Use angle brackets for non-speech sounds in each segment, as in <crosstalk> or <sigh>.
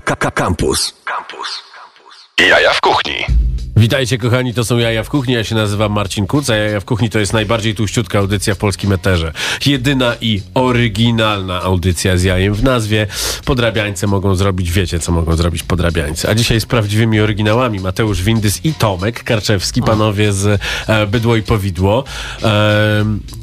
Campus. Campus. Jaja w kuchni. Witajcie kochani, to są Jaja w Kuchni, ja się nazywam Marcin Kuca, Jaja w Kuchni to jest najbardziej tuściutka audycja w polskim eterze. Jedyna i oryginalna audycja z jajem w nazwie. Podrabiańce mogą zrobić, wiecie co mogą zrobić podrabiańce. A dzisiaj z prawdziwymi oryginałami Mateusz Windys i Tomek Karczewski, panowie z e, Bydło i Powidło.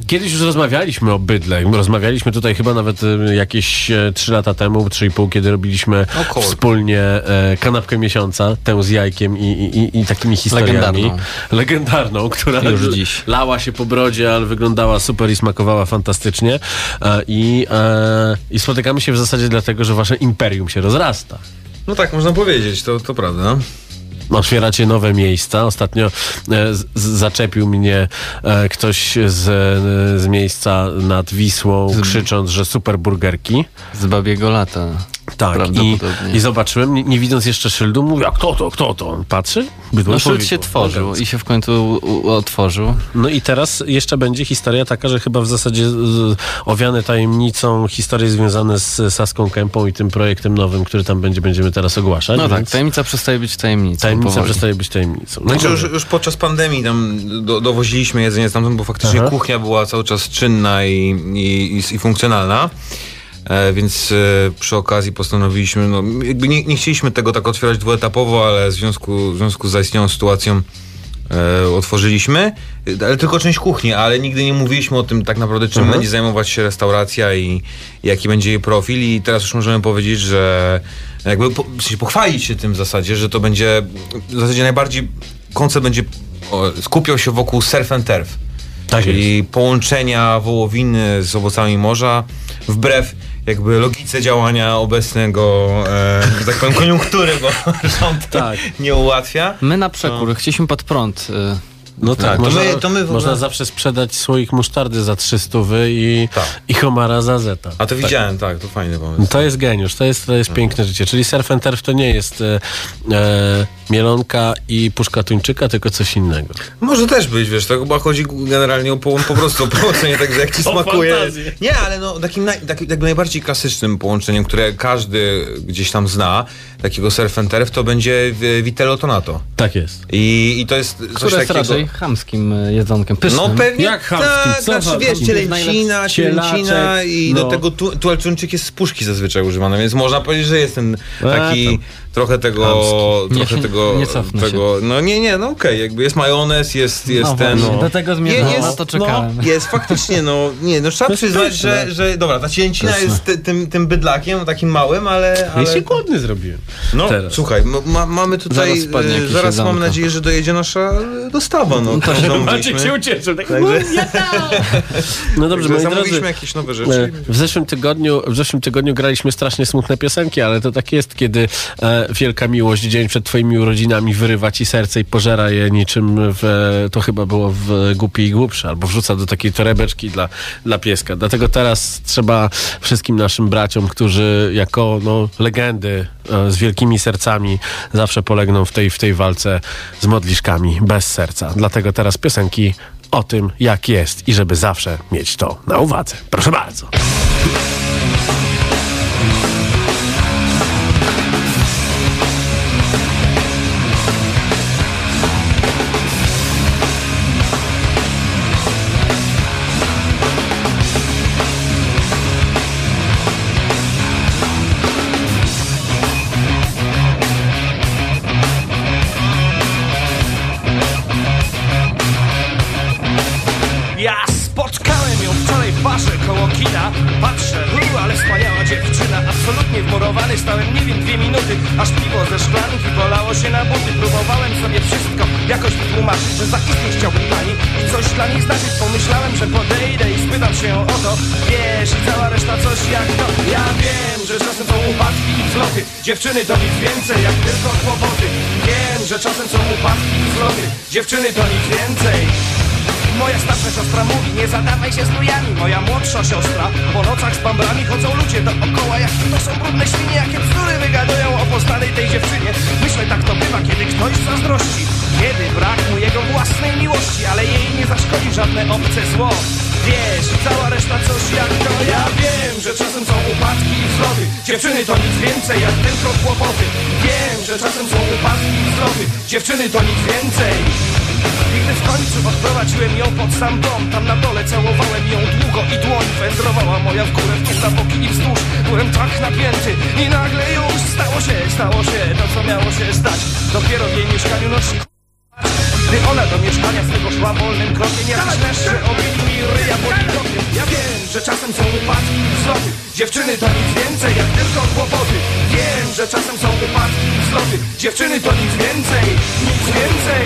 E, kiedyś już rozmawialiśmy o bydle, rozmawialiśmy tutaj chyba nawet e, jakieś e, 3 lata temu, 3,5, kiedy robiliśmy Około. wspólnie e, kanapkę miesiąca, tę z jajkiem i, i, i, takimi historiami. Legendarną. Legendarną, która Już dziś. lała się po brodzie, ale wyglądała super i smakowała fantastycznie. E, I, e, I spotykamy się w zasadzie dlatego, że wasze imperium się rozrasta. No tak, można powiedzieć, to, to prawda. Otwieracie nowe miejsca. Ostatnio e, z, z, zaczepił mnie e, ktoś z, z miejsca nad Wisłą, krzycząc, że super burgerki. Z babiego lata. Tak, i, i zobaczyłem, nie, nie widząc jeszcze szyldu, mówię, a kto to, kto to? On patrzy, bydło No szyld się tworzył i się w końcu otworzył. No i teraz jeszcze będzie historia taka, że chyba w zasadzie z- owiane tajemnicą historie związane z Saską Kępą i tym projektem nowym, który tam będzie, będziemy teraz ogłaszać. No tak, tajemnica przestaje być tajemnicą. tajemnica powoli. przestaje być tajemnicą. No i Znaczy już, już podczas pandemii tam do, dowoziliśmy jedzenie stamtąd, bo faktycznie Aha. kuchnia była cały czas czynna i, i, i, i funkcjonalna. E, więc e, przy okazji postanowiliśmy, no jakby nie, nie chcieliśmy tego tak otwierać dwuetapowo, ale w związku, w związku z zaistniałą sytuacją e, otworzyliśmy, E, ale tylko część kuchni, ale nigdy nie mówiliśmy o tym tak naprawdę, czym będzie zajmować się restauracja i, jaki będzie jej profil. I teraz już możemy powiedzieć, że jakby po, w sensie pochwalić się tym w zasadzie, że to będzie w zasadzie najbardziej koncept będzie o, skupiał się wokół surf and turf. Tak czyli połączenia wołowiny z owocami morza wbrew jakby logice działania obecnego, e, tak powiem, koniunktury, bo <laughs> rząd Tak. nie ułatwia. My na przekór chcieliśmy pod prąd. y, No tak, to można, my- to my ogóle- można zawsze sprzedać słoik musztardy za 300 i, Tak. i homara za zeta. A to widziałem, tak, to fajny pomysł. To jest geniusz, to jest, to jest piękne życie. Czyli surf and turf to nie jest e, e, mielonka i puszka tuńczyka, tylko coś innego. Może też być, wiesz, to chyba chodzi generalnie o po, po prostu o połączenie, tak, jak ci <laughs> smakuje. fantazję. Nie, ale no, takim, naj, takim jakby najbardziej klasycznym połączeniem, które każdy gdzieś tam zna, takiego surf and turf, to będzie vitello tonato. Tak jest. I, I to jest coś Które jest takiego... raczej chamskim y, jedzonkiem, pysznym. No pewnie Jak chamskim? tak, Co znaczy za- wiesz, cielęcina, cielęcina i no. do tego tu, tualczyńczyk jest z puszki zazwyczaj używany, więc można powiedzieć, że jest ten A, taki trochę tego, Chamski. trochę Nie, tego, nie cofnę tego, no nie, nie, no okej, jakby jest majonez, jest, jest No ten... właśnie, do tego zmierzam, jest, na to czekałem. No, <laughs> jest faktycznie, no, nie, no trzeba przyznać, że, że, dobra, ta cielęcina Pyszne. jest ty, tym, tym bydlakiem, takim małym, ale... Ja się ale... głodny zrobiłem. No, teraz. słuchaj, ma, ma, mamy tutaj, Zaraz e, zaraz mam nadzieję, że dojedzie nasza e, no, którą Maciek zamówiliśmy. się ucieszył. Tak, Także- <laughs> No dobrze, moi Zamówiliśmy drodzy. jakieś nowe e, rzeczy. W zeszłym, tygodniu, w zeszłym tygodniu graliśmy strasznie smutne piosenki, ale to tak jest, kiedy e, wielka miłość dzień przed twoimi urodzinami wyrywa ci serce i pożera je niczym w, to chyba było w Głupi i Głupszy, albo wrzuca do takiej torebeczki dla, dla pieska. Dlatego teraz trzeba wszystkim naszym braciom, którzy jako no, legendy e, z wielkimi sercami zawsze polegną w tej, w tej walce z modliszkami bez serca. Dlatego teraz piosenki o tym, jak jest i żeby zawsze mieć to na uwadze. Proszę bardzo. Dziewczyny to nic więcej jak tylko kłopoty. Wiem, że czasem są upadki i wzloty Dziewczyny to nic więcej. Moja starsza siostra mówi, nie zadawaj się z lujami Moja młodsza siostra, po nocach z bambrami Chodzą ludzie dookoła, jak to są brudne świnie Jakie bzdury wygadują o poznanej tej dziewczynie. Myślę, tak to bywa, kiedy ktoś zazdrości Kiedy brak mu jego własnej miłości Ale jej nie zaszkodzi żadne obce zło. Wiesz, cała reszta coś jak to Ja wiem, że czasem są upadki i wzloty Dziewczyny to nic więcej jak tylko kłopoty. Wiem, że czasem są upadki i wzloty Dziewczyny to nic więcej. I gdy w końcu odprowadziłem ją pod sam dom Tam na dole całowałem ją długo i dłoń Wędrowała moja w górę, w na boki i wzdłuż. Byłem tak napięty i nagle już Stało się, stało się to co miało się stać. Dopiero w jej mieszkaniu nocnik gdy ona do mieszkania swego szła wolnym krokiem Jakiś leszcze obił mi ryja pod widokiem Ja wiem, że czasem są upadki i wzloty. Dziewczyny to nic więcej jak tylko kłopoty. Wiem, że czasem są upadki i wzloty. Dziewczyny to nic więcej, nic więcej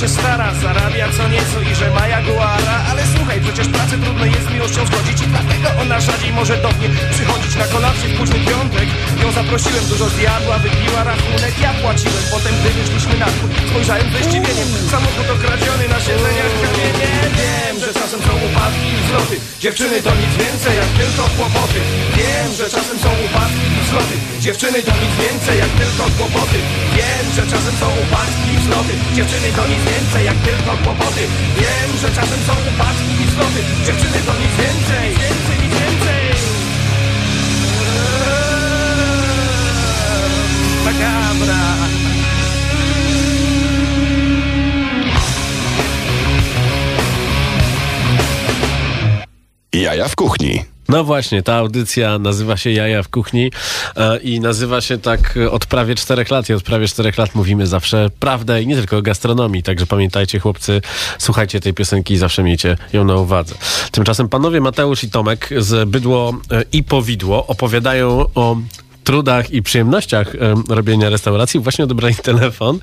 się stara Zarabia co nieco i że ma jaguara Ale słuchaj, przecież pracę trudno jest z miłością zgodzić I dlatego ona rzadziej może do mnie przychodzić. Na kolację w późny piątek. Ją zaprosiłem, dużo zjadła, wypiła rachunek. Ja płaciłem, potem gdy wyszliśmy na dwór Spojrzałem ze zdziwieniem, samochód okradziony na siedzeniach. Kamienie Wiem, że czasem są upadki i wzloty Dziewczyny to nic więcej jak tylko kłopoty. Wiem, że czasem są upadki i wzloty Dziewczyny to nic więcej jak tylko kłopoty. Wiem, że czasem są upadki i wzloty Dziewczyny to nic więcej jak tylko kłopoty. Wiem, że czasem są upadki i wzloty Dziewczyny to nic więcej, więcej, Jaja w kuchni. No właśnie, ta audycja nazywa się Jaja w kuchni e, i nazywa się tak od prawie czterech lat i od prawie czterech lat mówimy zawsze prawdę i nie tylko o gastronomii, także pamiętajcie chłopcy, słuchajcie tej piosenki i zawsze miejcie ją na uwadze. Tymczasem panowie Mateusz i Tomek z Bydło e, i Powidło opowiadają o trudach i przyjemnościach em, robienia restauracji. Właśnie odebrali telefon.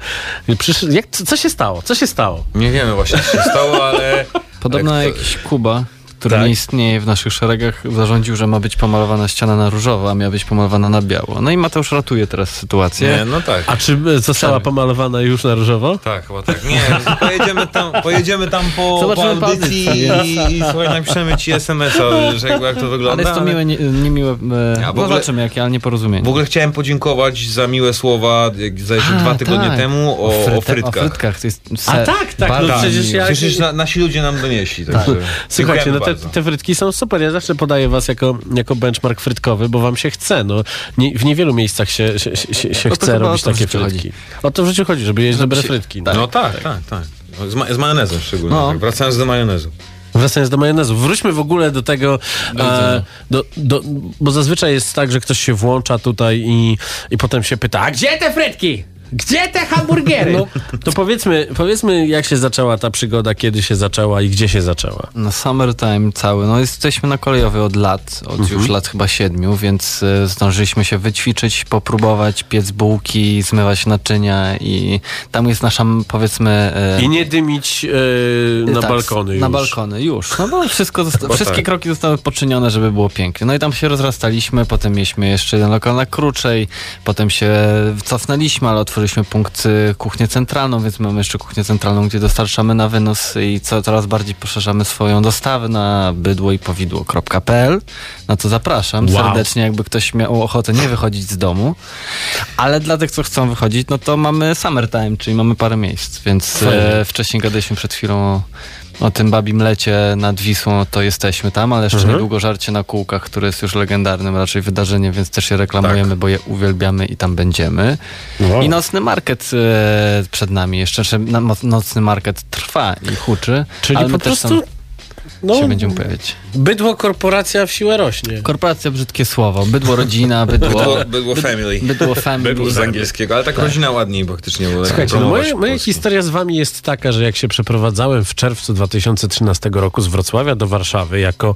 Przysz... Jak, co, co się stało? Co się stało? Nie wiemy właśnie, co się stało, ale... Podobno ale kto- jakiś Kuba, który Tak. nie istnieje w naszych szeregach, zarządził, że ma być pomalowana ściana na różowo, a miała być pomalowana na biało. No i Mateusz ratuje teraz sytuację. Nie, no tak. A czy została pomalowana już na różowo? Tak, chyba tak. Nie, pojedziemy tam, pojedziemy tam po, Zobaczymy po audycji audycji, i, i słuchaj, napiszemy ci SMS-a, że jak to Ale wygląda. jest to miłe, nie, niemiłe, e, w no ogóle- zobaczymy jakie, ale nieporozumienie. W ogóle chciałem podziękować za miłe słowa, jak zdaje się A, dwa tygodnie tak. temu, o, fryte- o frytkach. O frytkach, to jest A se- tak, tak, no przecież ja- Przecież na, nasi ludzie nam donieśli. Także Słuchajcie, no dziękujemy bardzo. te frytki są super. Ja zawsze podaję was jako, jako benchmark frytkowy, bo wam się chce. No, nie, w niewielu miejscach się, się, się, się No chce robić takie frytki. chodzi. O to w życiu chodzi, żeby jeść dobre się- frytki. No tak, tak, tak. Z, ma, z majonezem szczególnie. No. Tak. Wracając do majonezu. Wracając do majonezu, wróćmy w ogóle do tego, e, do, do, bo zazwyczaj jest tak, że ktoś się włącza tutaj i, i potem się pyta, a gdzie te frytki? Gdzie te hamburgery? No, to powiedzmy, powiedzmy, jak się zaczęła ta przygoda, kiedy się zaczęła i gdzie się zaczęła. No summertime cały, no jesteśmy na kolejowej od lat, od Mhm. już lat chyba siedmiu, więc y, zdążyliśmy się wyćwiczyć, popróbować, piec bułki, zmywać naczynia i tam jest nasza, powiedzmy... y, I nie dymić e, na tak, balkony już. Na balkony, już. No bo wszystko <laughs> zosta- Bo wszystkie tak. kroki zostały poczynione, żeby było pięknie. No i tam się rozrastaliśmy, potem mieliśmy jeszcze jeden lokal na Kruczej, potem się cofnęliśmy, ale otworzyliśmy punkt y, kuchnię centralną, więc mamy jeszcze kuchnię centralną, gdzie dostarczamy na wynos i co coraz bardziej poszerzamy swoją dostawę na bydło i powidło.pl. Na to zapraszam Wow. serdecznie, jakby ktoś miał ochotę nie wychodzić z domu. Ale dla tych, co chcą wychodzić, no to mamy summertime, czyli mamy parę miejsc, więc e, wcześniej gadaliśmy przed chwilą o, o tym babim lecie nad Wisłą, to jesteśmy tam, ale jeszcze Mhm. niedługo żarcie na kółkach, które jest już legendarnym raczej wydarzeniem, więc też je reklamujemy, Tak. bo je uwielbiamy i tam będziemy. Wow. I nocny market e, przed nami jeszcze, jeszcze na, nocny market trwa i huczy, Czyli po prostu tam no, się będziemy pojawiać. bydło korporacja w siłę rośnie. Korporacja, brzydkie słowo, bydło rodzina, <laughs> bydło... Bydło, bydło family. Bydło family. Bydło z angielskiego, ale tak rodzina ładniej faktycznie. Bo tak Słuchajcie, no promować moja, moja historia z wami jest taka, że jak się przeprowadzałem w czerwcu 2013 roku z Wrocławia do Warszawy jako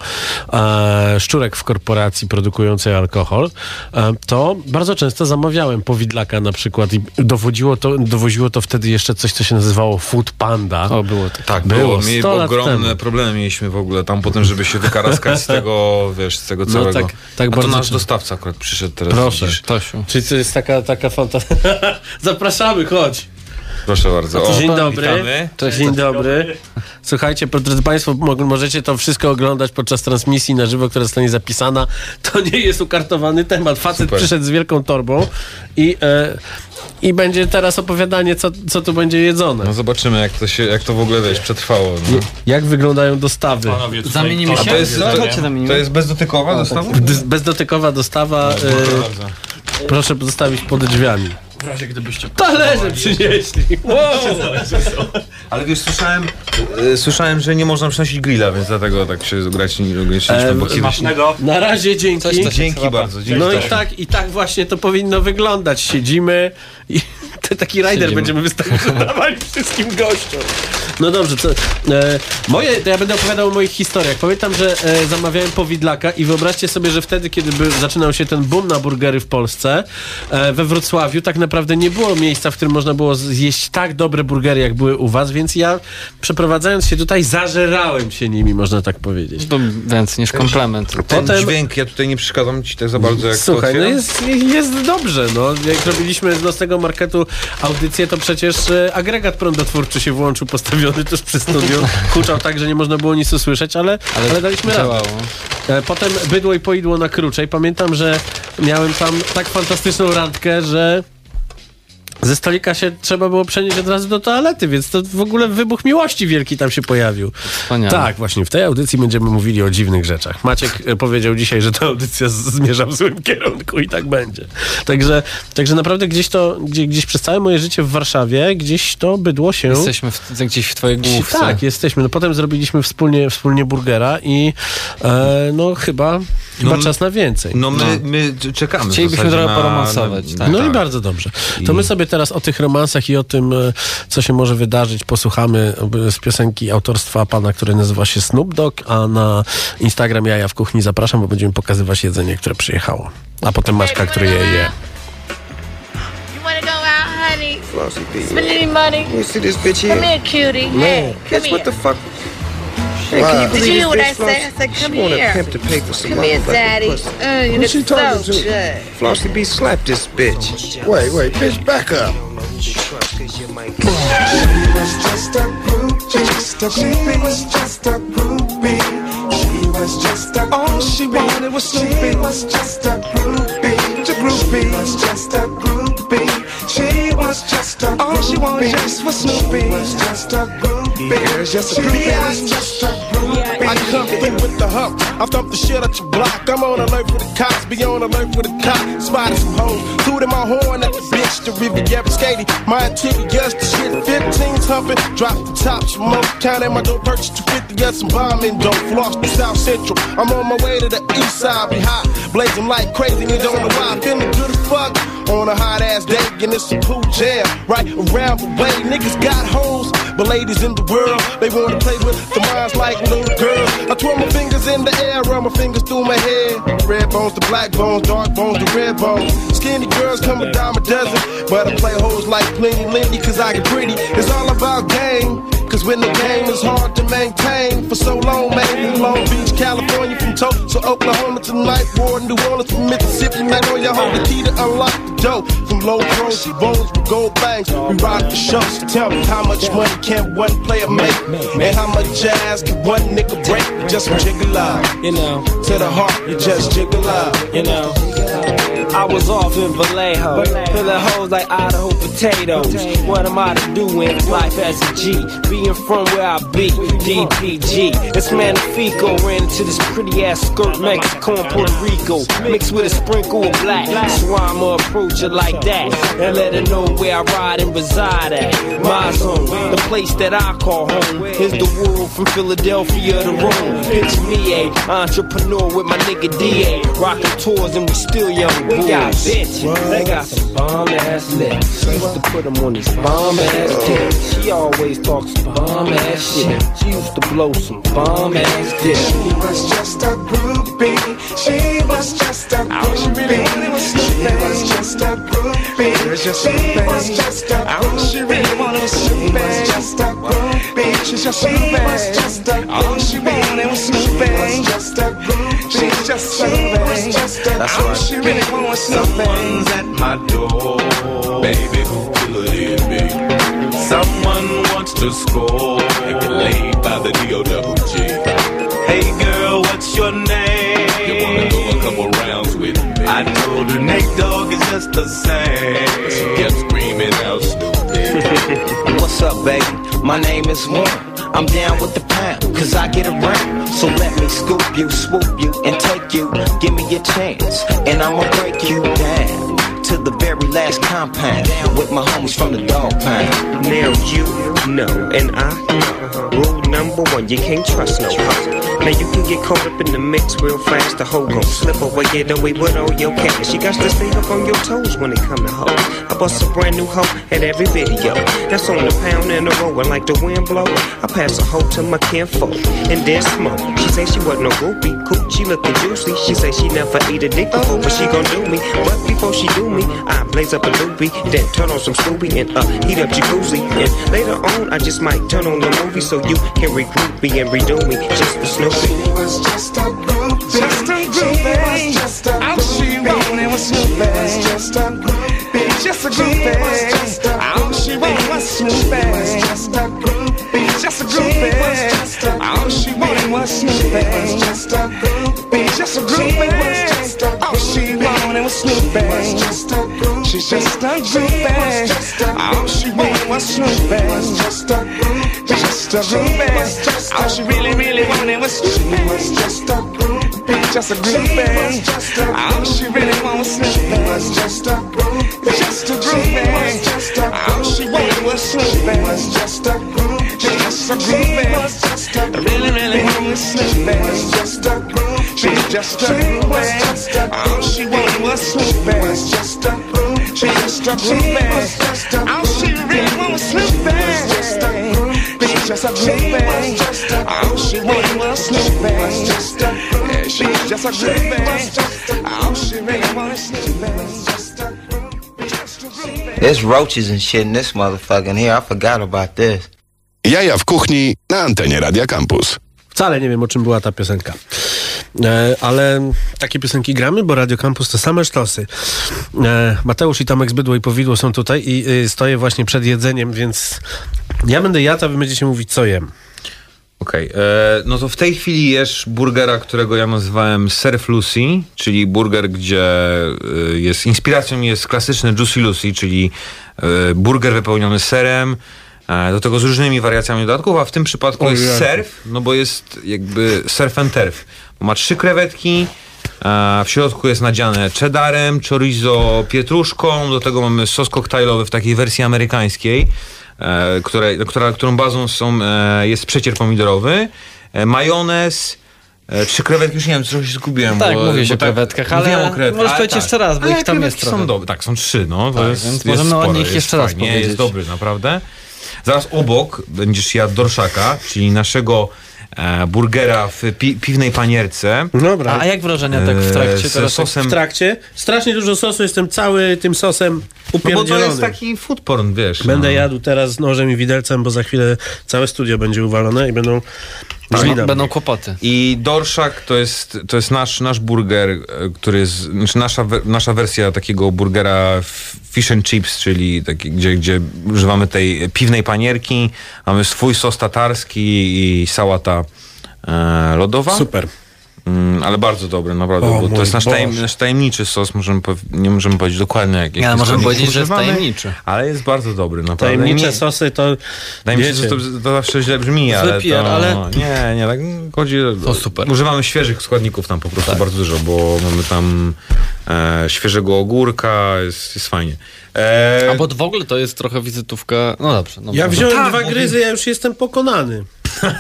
e, szczurek w korporacji produkującej alkohol, e, to bardzo często zamawiałem powidlaka na przykład i dowodziło to, dowoziło to wtedy jeszcze coś, co się nazywało Food Panda. O, było to. Tak, Było, było. My 100 lat ogromne temu. problemy mieliśmy w w ogóle tam potem, żeby się wykaraskać z tego, wiesz, z tego No całego. tak- tak A to nasz czy- dostawca akurat przyszedł teraz. Proszę. widzisz. Tosiu. Czyli to jest taka, taka fantazja. <laughs> Zapraszamy, chodź. Proszę bardzo. O, Dzień dobry. Witamy. Cześć. Dzień dobry. Słuchajcie, drodzy Państwo, mo- możecie to wszystko oglądać podczas transmisji na żywo, która zostanie zapisana. To nie jest ukartowany temat. Facet Super. przyszedł z wielką torbą i, e, i będzie teraz opowiadanie, co, co tu będzie jedzone. No zobaczymy, jak to się, jak to w ogóle, wiesz, przetrwało. No. Jak wyglądają dostawy? Zamienimy A się? to jest, to, zamienimy. to jest bezdotykowa dostawa? D- bezdotykowa dostawa. E, proszę pozostawić pod drzwiami. W razie gdybyście. Talerze przynieśli. Wow. <laughs> Ale wiesz, słyszałem, e, słyszałem, że nie można przynosić grilla, więc dlatego tak się ograniczyliśmy, ograniczyliśmy, bo kiedyś... Na razie dzięki. Dzięki bardzo, dzięki. No i tak, i tak właśnie to powinno wyglądać. Siedzimy i te, taki rider będziemy wystawali wszystkim gościom. No dobrze, co, e, moje, to ja będę opowiadał o moich historiach. Pamiętam, że e, zamawiałem powidlaka i wyobraźcie sobie, że wtedy, kiedy by, zaczynał się ten boom na burgery w Polsce, e, we Wrocławiu tak naprawdę nie było miejsca, w którym można było zjeść tak dobre burgery, jak były u was, więc ja przeprowadzając się tutaj, zażerałem się nimi, można tak powiedzieć. To więcej niż komplement. Ten Potem- dźwięk, ja tutaj nie przeszkadzam ci tak za bardzo, jak Słuchaj, to no jest, jest dobrze, no. Jak robiliśmy z nocnego marketu audycję, to przecież e, agregat prądotwórczy się włączył postawiony tuż przy studiu. Huczał tak, że nie można było nic usłyszeć, ale, ale, daliśmy radę. Działało. E, Potem bydło i poidło na kruczej. Pamiętam, że miałem tam tak fantastyczną randkę, że ze stolika się trzeba było przenieść od razu do toalety, więc to w ogóle wybuch miłości wielki tam się pojawił. Wspaniale. Tak, właśnie w tej audycji będziemy mówili o dziwnych rzeczach. Maciek e, powiedział dzisiaj, że ta audycja zmierza w złym kierunku i tak będzie. Także, także naprawdę gdzieś to, gdzie, gdzieś przez całe moje życie w Warszawie, gdzieś to bydło się... Jesteśmy w, gdzieś w twojej główce. Tak, jesteśmy. No potem zrobiliśmy wspólnie, wspólnie burgera i e, no chyba, chyba No, czas na więcej. No my, my czekamy Chcielibyśmy trochę na- poromansować, na- tak. No i tak. bardzo dobrze. To my sobie teraz o tych romansach i o tym, e, co się może wydarzyć, posłuchamy e, z piosenki autorstwa pana, który nazywa się Snoop Dogg, a na Instagram Jaja w Kuchni zapraszam, bo będziemy pokazywać jedzenie, które przyjechało. A potem Maćka, który je je. Spend any money? You see this bitch Come here? here, cutie. Hey, come Guess here. what the fuck? Hey, can you Did you hear what I bitch, said? I Flossy? said, come she want here. a pimp to pay for some Come here, daddy. pussy. Uh, you Who look she so talking to? good. Flossy B, slap this bitch. Wait, wait, bitch, back up. She was just a groupie. She was just a groupie. She was just a groupie. All she wanted was Snoopy. She was just a groupie. The groupie. She was just a groupie. She was just a All she wanted just was Snoopy. She was just a groupie. Yeah, it's just a She was just a groupie. I come through with the hump. I thump the shit out your block. I'm on alert for the cops. Be on alert for the cop. Spotted some hoes. Tooted my horn at the bitch. The Riviera skating. My yes, the shit. 15's humping. Drop the top. Smoke. Counting my dough. Purchase 250. Yes, some bombing dough. Floss to South Central. I'm on my way to the east side. Be hot. Blazing like crazy. You don't know why. Feeling good as fuck. On a hot ass day. And it's a cool jam. Right around the way. Niggas got hoes. But ladies in the world. They wanna play with the minds like little girls. I twirl my fingers in the air, run my fingers through my head. Red bones to black bones, dark bones to red bones. Skinny girls come a dime a dozen, but I play hoes like plenty Lindy cause I get pretty. It's all about game. Cause when the game is hard to maintain for so long, man. In Long Beach, California from Tulsa, Oklahoma tonight, War, New Orleans from Mississippi. On your hold the key to unlock the door. From low pros to bones with gold bangs, we rock the show. So tell me how much money can one player make? And how much jazz can one nigga break? Just jiggle out, you know. To the heart, you just jiggle out, you know. I was off in Vallejo, filling hoes like Idaho potatoes. What am I to do in life as a G? Being from where I be, DPG. This Magnifico ran into this pretty ass skirt Mexico and Puerto Rico, mixed with a sprinkle of black. So I'ma approach her like that and let her know where I ride and reside at. My zone, the place that I call home, is the world from Philadelphia to Rome. Picture me a entrepreneur with my nigga DA, rocking tours and we still young. We got bitches, they got some bomb ass lips. Used to put them on these bomb ass oh. tits. She always talks bomb ass shit. She used to blow some bomb ass dick. She was just a groupie. She was just a groupie. She was just a groupie. She was just a groupie. She was just a groupie. She's just a groupie. All she wanted was Snoopy. She's just a groupie. Just a That's all she really wanted was Snoopy. Someone's at my door, baby, who will it be? Someone wants to score and get laid by the D-O-double-G. Hey girl, what's your name? You wanna go a couple rounds with me? I told her Nate Dogg is just the same. She kept screaming out Snoopy. <laughs> What's up, baby? My name is Warren. I'm down with the pound, cause I get around. So let me scoop you, swoop you, and take you. Give me a chance, and I'ma break you down to the very last compound with my homies from the dog pound. Now you know, and I know. Rule number one, you can't trust no hoe. Now you can get caught up in the mix real fast. The hoe gon' slip away, get away with all your cash. You got to stay up on your toes when it come to hoes. I bust a brand new hoe at every video. That's on the pound and the roll, and like the wind blow. I pass a hoe to my kinfolk and then smoke. She say she wasn't no groupie, coochie lookin' juicy. She say she never eat a dick before, but she gon' do me. But before she do me, I blaze up a doobie, then turn on some Scooby and uh heat up jacuzzi. And later on, I just might turn on the movie so you can regroup me and redo me just for Snoopy. She was just a groupie. Just a groupie. Just a All she wanted was Snoopy. Just a groupie. Just a groupie. All she wanted was Snoopy. Just a groupie. Just a groupie. All she wanted was Snoopy. Just a groupie. Just a groupie. She was. Just a groupie. She's just a groupie. All she wanted was Snoopy. Just a groupie. Just a groupie. All she really, really wanted was Snoopy. Just a groupie. Just a groupie. All she really wanted was Snoopy. Just a groupie. Just a groupie. All she wanted was Snoopy. Just a groupie. Just a groupie. Really, really wanted was Snoopy. Just a groupie. Just a groupie. All she wanted was Snoopy. Just a groupie. She's just a groupie. All she really wanted was Snoopy. Just a groupie. She's just a groupie. All she wanted was Snoopy. Just a groupie. She's just a groupie. All she really wanted was Snoopy. Just a groupie. Just a groupie. There's roaches and shit in this motherfucker in here. I forgot about this. Jaja w kuchni na antenie Radia Campus. Wcale nie wiem, o czym była ta piosenka. E, ale takie piosenki gramy, bo Radio Campus to same sztosy. E, Mateusz i Tomek z Bydło i Powidło są tutaj i y, stoję właśnie przed jedzeniem, więc ja będę jadł, a wy będziecie mówić, co jem. Okej, e, no to w tej chwili jesz burgera, którego ja nazywałem Surf Lucy, czyli burger, gdzie e, jest inspiracją jest klasyczny Juicy Lucy, czyli e, burger wypełniony serem, e, do tego z różnymi wariacjami dodatków, a w tym przypadku O jest surf, no bo jest jakby surf and turf. Ma trzy krewetki, a w środku jest nadziane cheddarem, chorizo, pietruszką, do tego mamy sos koktajlowy w takiej wersji amerykańskiej, e, której, która, którą bazą są, e, jest przecier pomidorowy, e, majonez, e, trzy krewetki, już nie wiem, trochę się zgubiłem. Tak, bo, mówię się bo o krewetkach, ale o krewetkach, możesz powiedzieć jeszcze raz, bo ich tam jest trochę. Są dobre, tak, są trzy, no. To Tak, jest, więc możemy o sporo, nich jest jeszcze raz fajnie, powiedzieć. Jest dobry, naprawdę. Zaraz obok będziesz jadł dorszaka, czyli naszego burgera w pi, piwnej panierce. Dobra. A, jak wrażenia tak w trakcie E, z teraz? sosem- w trakcie. Strasznie dużo sosu, jestem cały tym sosem No bo to upierdzielony. jest taki food porn, wiesz. Będę no. jadł teraz z nożem i widelcem, bo za chwilę całe studio będzie uwalone i będą Będą, żli na będą kłopoty. I dorszak to jest, to jest nasz, nasz burger, e, który jest, znaczy nasza, nasza wersja takiego burgera fish and chips, czyli taki, gdzie, gdzie używamy tej piwnej panierki, mamy swój sos tatarski i sałata e, lodowa. Super. Mm, ale bardzo dobry, naprawdę, O bo to jest nasz, tajem, nasz tajemniczy sos, możemy nie możemy powiedzieć dokładnie jak, Nie, jaki ale możemy powiedzieć, że jest tajemniczy. Ale jest bardzo dobry, naprawdę. Tajemnicze nie, sosy to Wydaje mi się, wiecie, że to, to zawsze źle brzmi, ale to... ale- Nie, nie, tak chodzi... To super. Używamy świeżych składników tam po prostu bardzo dużo, bo mamy tam e, świeżego ogórka, jest, jest fajnie. E, A bo w ogóle to jest trochę wizytówka. No dobrze. No Ja wziąłem Tak, dwa gryzy, ja już jestem pokonany.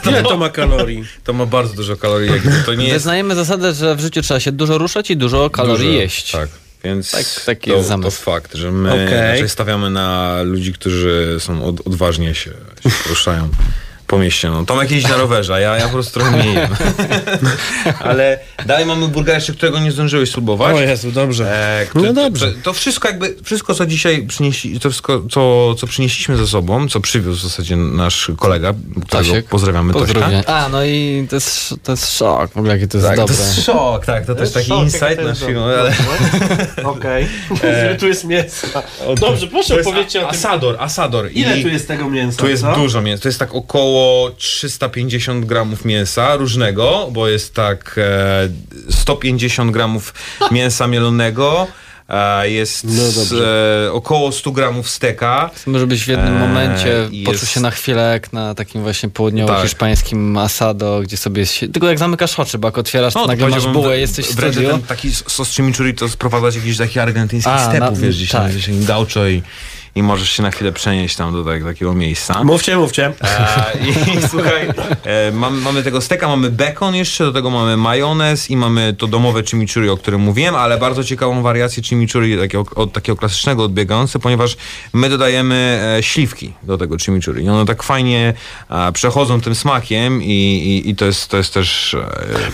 Ile to ma kalorii? To ma bardzo dużo kalorii, to nie jest... Wyznajemy zasadę, że w życiu trzeba się dużo ruszać i dużo kalorii dużo, jeść. Tak, więc Tak- taki to, jest to fakt, że my raczej stawiamy na ludzi, którzy są od, odważnie się, się poruszają. Po mieście. No. Tomek jeździ na rowerze, a ja, ja po prostu trochę mniej jem. <laughs> Ale dalej mamy burgera jeszcze, którego nie zdążyłeś spróbować. O Jezu, dobrze. E, kto- No dobrze. To, to wszystko jakby, wszystko co dzisiaj przynieśli, to wszystko co, co przynieśliśmy ze sobą, co przywiózł w zasadzie nasz kolega, którego Tasiek. pozdrawiamy, Pozdrowienia. Tośka. A, no i to jest, to jest szok w ogóle, jakie to jest Tak, dobre. to jest szok, tak, to, też taki insight nasz film, ale... <laughs> Okej. E, Ile tu jest mięsa? Dobrze, proszę To opowiedzcie o tym. Asador, asador. Ile I tu jest tego mięsa? Tu jest co? dużo mięsa, to jest tak około 350 gramów mięsa różnego, bo jest tak e, 150 gramów <laughs> mięsa mielonego, e, jest No e, około 100 gramów steka. Może być w jednym Eee, momencie i poczuł jest- się na chwilę jak na takim właśnie południowo-hiszpańskim asado, gdzie sobie się, tylko jak zamykasz oczy, bo jak otwierasz, to nagle masz No, bułę, że jesteś w wręcz studiu. ten taki sos chimichurri to sprowadzać jakiś taki argentyński A, stepu, na- wiesz, gdzieś tak. tam, gdzieś gaucho i, i możesz się na chwilę przenieść tam do tak, takiego miejsca. Mówcie, mówcie. E, I <laughs> słuchaj, e, mamy, mamy tego steka, mamy bekon jeszcze, do tego mamy majonez i mamy to domowe chimichurri, o którym mówiłem, ale bardzo ciekawą wariację chimichurri takiego, od takiego klasycznego odbiegające, ponieważ my dodajemy e, śliwki do tego chimichurri i one tak fajnie e, przechodzą tym smakiem i, i, i to, jest, to jest też e,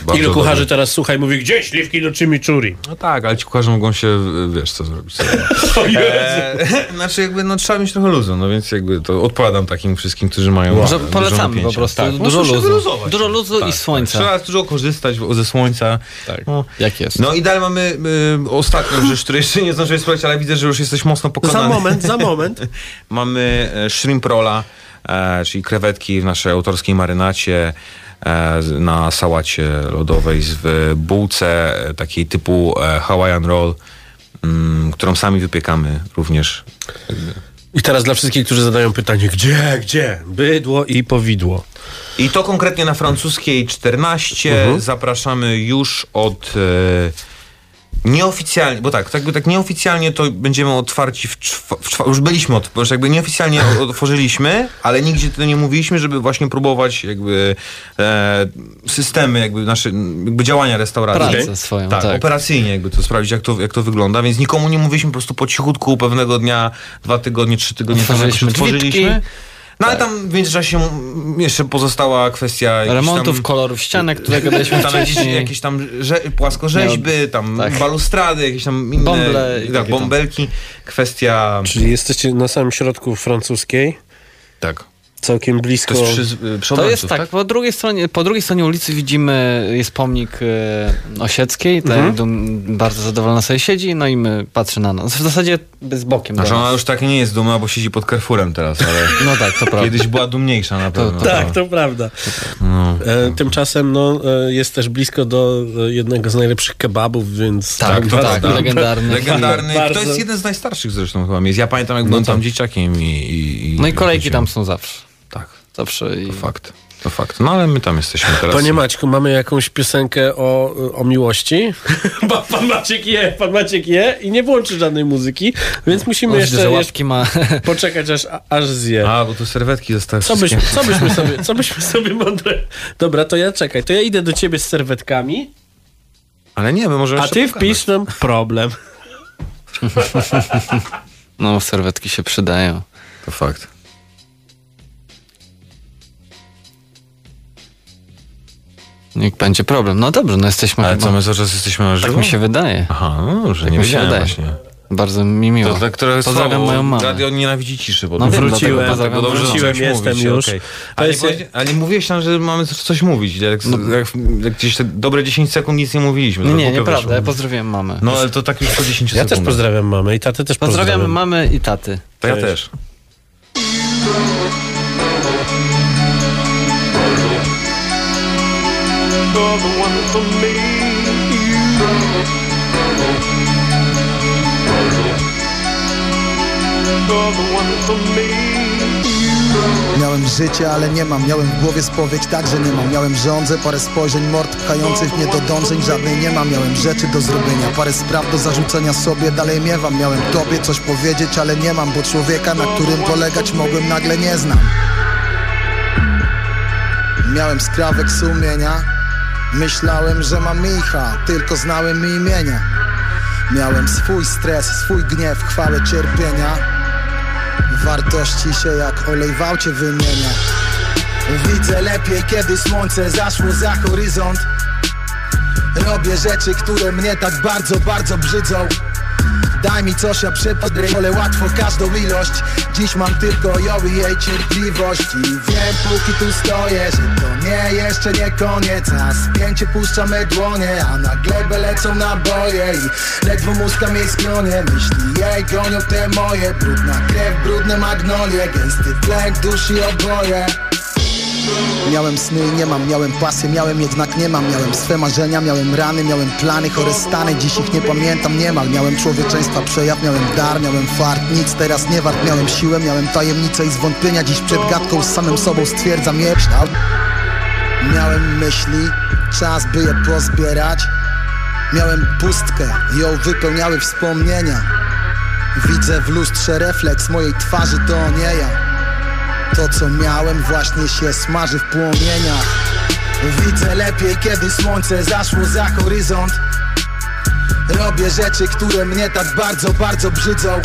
bardzo Ilu kucharzy dobre. teraz słuchaj mówi, gdzie śliwki do chimichurri? No tak, ale ci kucharze mogą się, wiesz co zrobić. sobie. <laughs> O Jezu. E, <laughs> znaczy jakby, no trzeba mieć trochę luzu, no więc jakby to odpowiadam takim wszystkim, którzy mają Może dużo polecamy po prostu. Tak, Dużo luzu. Dużo luzu Tak, i słońca. Tak. Trzeba dużo korzystać ze słońca. Tak. No. Jak jest. No i dalej mamy y, ostatnią rzecz, której jeszcze nie zdążyłeś sprawdzić, ale widzę, że już jesteś mocno pokonany. Za moment, za <laughs> moment. mamy e, shrimp rolla, e, czyli krewetki w naszej autorskiej marynacie e, na sałacie lodowej z- w bułce e, takiej typu Hawaiian roll, którą sami wypiekamy również. I teraz dla wszystkich, którzy zadają pytanie, gdzie, gdzie? Bydło i powidło. I to konkretnie na francuskiej 14 Mhm. zapraszamy już od e, nieoficjalnie, bo tak, tak, tak nieoficjalnie to będziemy otwarci w, czwa, w czwa, już byliśmy, od, już jakby nieoficjalnie otworzyliśmy, ale nigdzie to nie mówiliśmy, żeby właśnie próbować jakby e, systemy jakby nasze, jakby działania restauracji. Pracę swoją, tak, tak. operacyjnie jakby to sprawdzić, jak to, jak to wygląda, więc nikomu nie mówiliśmy po prostu po cichutku pewnego dnia, dwa tygodnie, trzy tygodnie temu, jak No ale tam w międzyczasie jeszcze pozostała kwestia Remontów, tam, kolorów ścianek, którego <laughs> daliśmy tam jakieś, tam rze, płaskorzeźby, tam tak. balustrady, jakieś tam inne Bąble tak, bąbelki. Kwestia... Czyli jesteście na samym środku francuskiej, Tak. całkiem blisko... To jest przy, przy To jest tak, Po, drugiej stronie, po drugiej stronie ulicy widzimy, jest pomnik e, Osieckiej, tutaj Mhm. bardzo zadowolona sobie siedzi, no i my patrzy na nas. W zasadzie z bokiem. Znaczy ona już tak nie jest dumna, bo siedzi pod Carrefourem teraz, ale <laughs> No tak, to prawda. kiedyś była dumniejsza na pewno. Tak, to prawda. No. E, tymczasem no, e, jest też blisko do e, jednego z najlepszych kebabów, więc... Tak, to tak, prawda. <laughs> legendarny. Legendarny. Bardzo. To jest jeden z najstarszych zresztą chyba miejsc. Ja pamiętam, jak byłem tam dzieciakiem i, i, i No i kolejki tam są zawsze. Tak, Zawsze. I... to fakt. To fakt. No ale my tam jesteśmy teraz. Panie Maćku, mamy jakąś piosenkę o, o miłości? <laughs> Pan Maciek je, pan Maciek je i nie włączy żadnej muzyki, więc musimy O, jeszcze, jeszcze ma. <laughs> poczekać, aż, aż zje. A, bo tu serwetki zostały Co, byś, wszystkie. co, byśmy <laughs> sobie, co byśmy sobie mądre... Dobra, to ja czekaj, to ja idę do ciebie z serwetkami, Ale nie, my możemy a ty wpisz nam problem. No, serwetki się przydają. To fakt. Niech będzie problem. No dobrze, no jesteśmy Ale chyba... co, my cały czas jesteśmy na żywo? Tak mi się wydaje. Aha, no dobrze, Tak nie mi się wiedziałem wydaje. właśnie. Bardzo mi miło. To tak trochę Pozdrawiam moją mamę. Radio nienawidzi ciszy. Bo No to- wiem, wróciłem, dlatego Dlatego pozdrawiam dobrze, wróciłem, jestem mówić, już. To Ale, jest- nie ale nie mówiłeś tam, że mamy coś, coś mówić. Jak, jak, jak gdzieś te dobre 10 sekund nic nie mówiliśmy. Nie, to nie, nieprawda. Ja pozdrawiam mamę. No ale to tak już po 10 Ja sekundach. też pozdrawiam mamę i tatę też Pozdrawiamy pozdrawiam. mamy i taty. To ja też. You're the one for me. For me. Miałem życie, ale nie mam. Miałem w głowie spowiedź, także nie mam. Miałem żądzę, parę spojrzeń, mord pchających mnie do dążeń Żadnej nie mam, miałem rzeczy do zrobienia Parę spraw do zarzucenia sobie, dalej miewam. Miałem tobie coś powiedzieć, ale nie mam Bo człowieka, na którym polegać mogłem, nagle nie znam. Miałem skrawek sumienia Myślałem, że mam Micha, tylko znałem mi imienia. Miałem swój stres, swój gniew, chwałę cierpienia. Wartości się jak olej w aucie wymienia. Widzę lepiej, kiedy słońce zaszło za horyzont. Robię rzeczy, które mnie tak bardzo, bardzo brzydzą Daj mi coś, ja przepodrę, ale łatwo każdą ilość. Dziś mam tylko ją i jej cierpliwość. I wiem, póki tu stoję, że to nie jeszcze nie koniec. A spięcie puszczamy dłonie, a na glebę lecą naboje. I ledwo muskam jej skronie, myśli jej gonią te moje. Brudna krew, brudne magnolie, gęsty tlen dusi oboje Miałem sny, nie mam, miałem pasję, miałem jednak nie mam. Miałem swe marzenia, miałem rany, miałem plany, chore stany. Dziś ich nie pamiętam niemal. Miałem człowieczeństwa przejaw, miałem dar, miałem fart. Nic teraz nie wart, miałem siłę, miałem tajemnicę i zwątpienia. Dziś przed gadką z samym sobą stwierdzam je kształt Miałem myśli, czas by je pozbierać. Miałem pustkę, ją wypełniały wspomnienia. Widzę w lustrze refleks mojej twarzy, to nie ja to co miałem właśnie się smaży w płomieniach. Widzę lepiej kiedy słońce zaszło za horyzont. Robię rzeczy, które mnie tak bardzo, bardzo brzydzą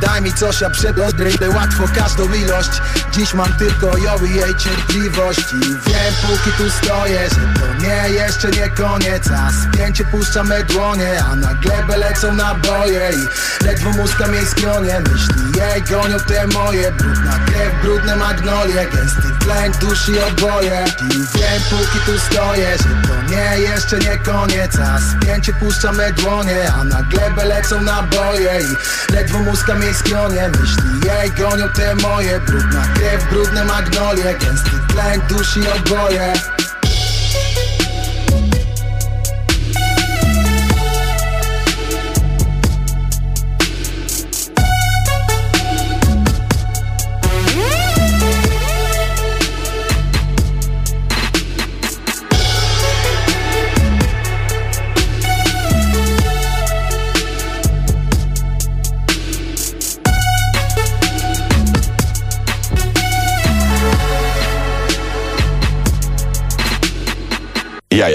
Daj mi coś, ja przebodrę łatwo każdą ilość. Dziś mam tylko ją i jej cierpliwość. I wiem, póki tu stoję, że to nie jeszcze nie koniec. A spięcie puszczamy dłonie, a na glebę lecą naboje. I ledwo muskam jej skronie, myśli jej gonią te moje. Brudna krew, brudne magnolie, gęsty tlen dusi oboje. I wiem, póki tu stoję, że to nie jeszcze nie koniec. A spięcie puszczamy dłonie, a na glebę lecą naboje. I ledwo muskam jej skronie, myśli jej gonią te moje Brudna krew, brudne magnolie, gęsty tlen dusi oboje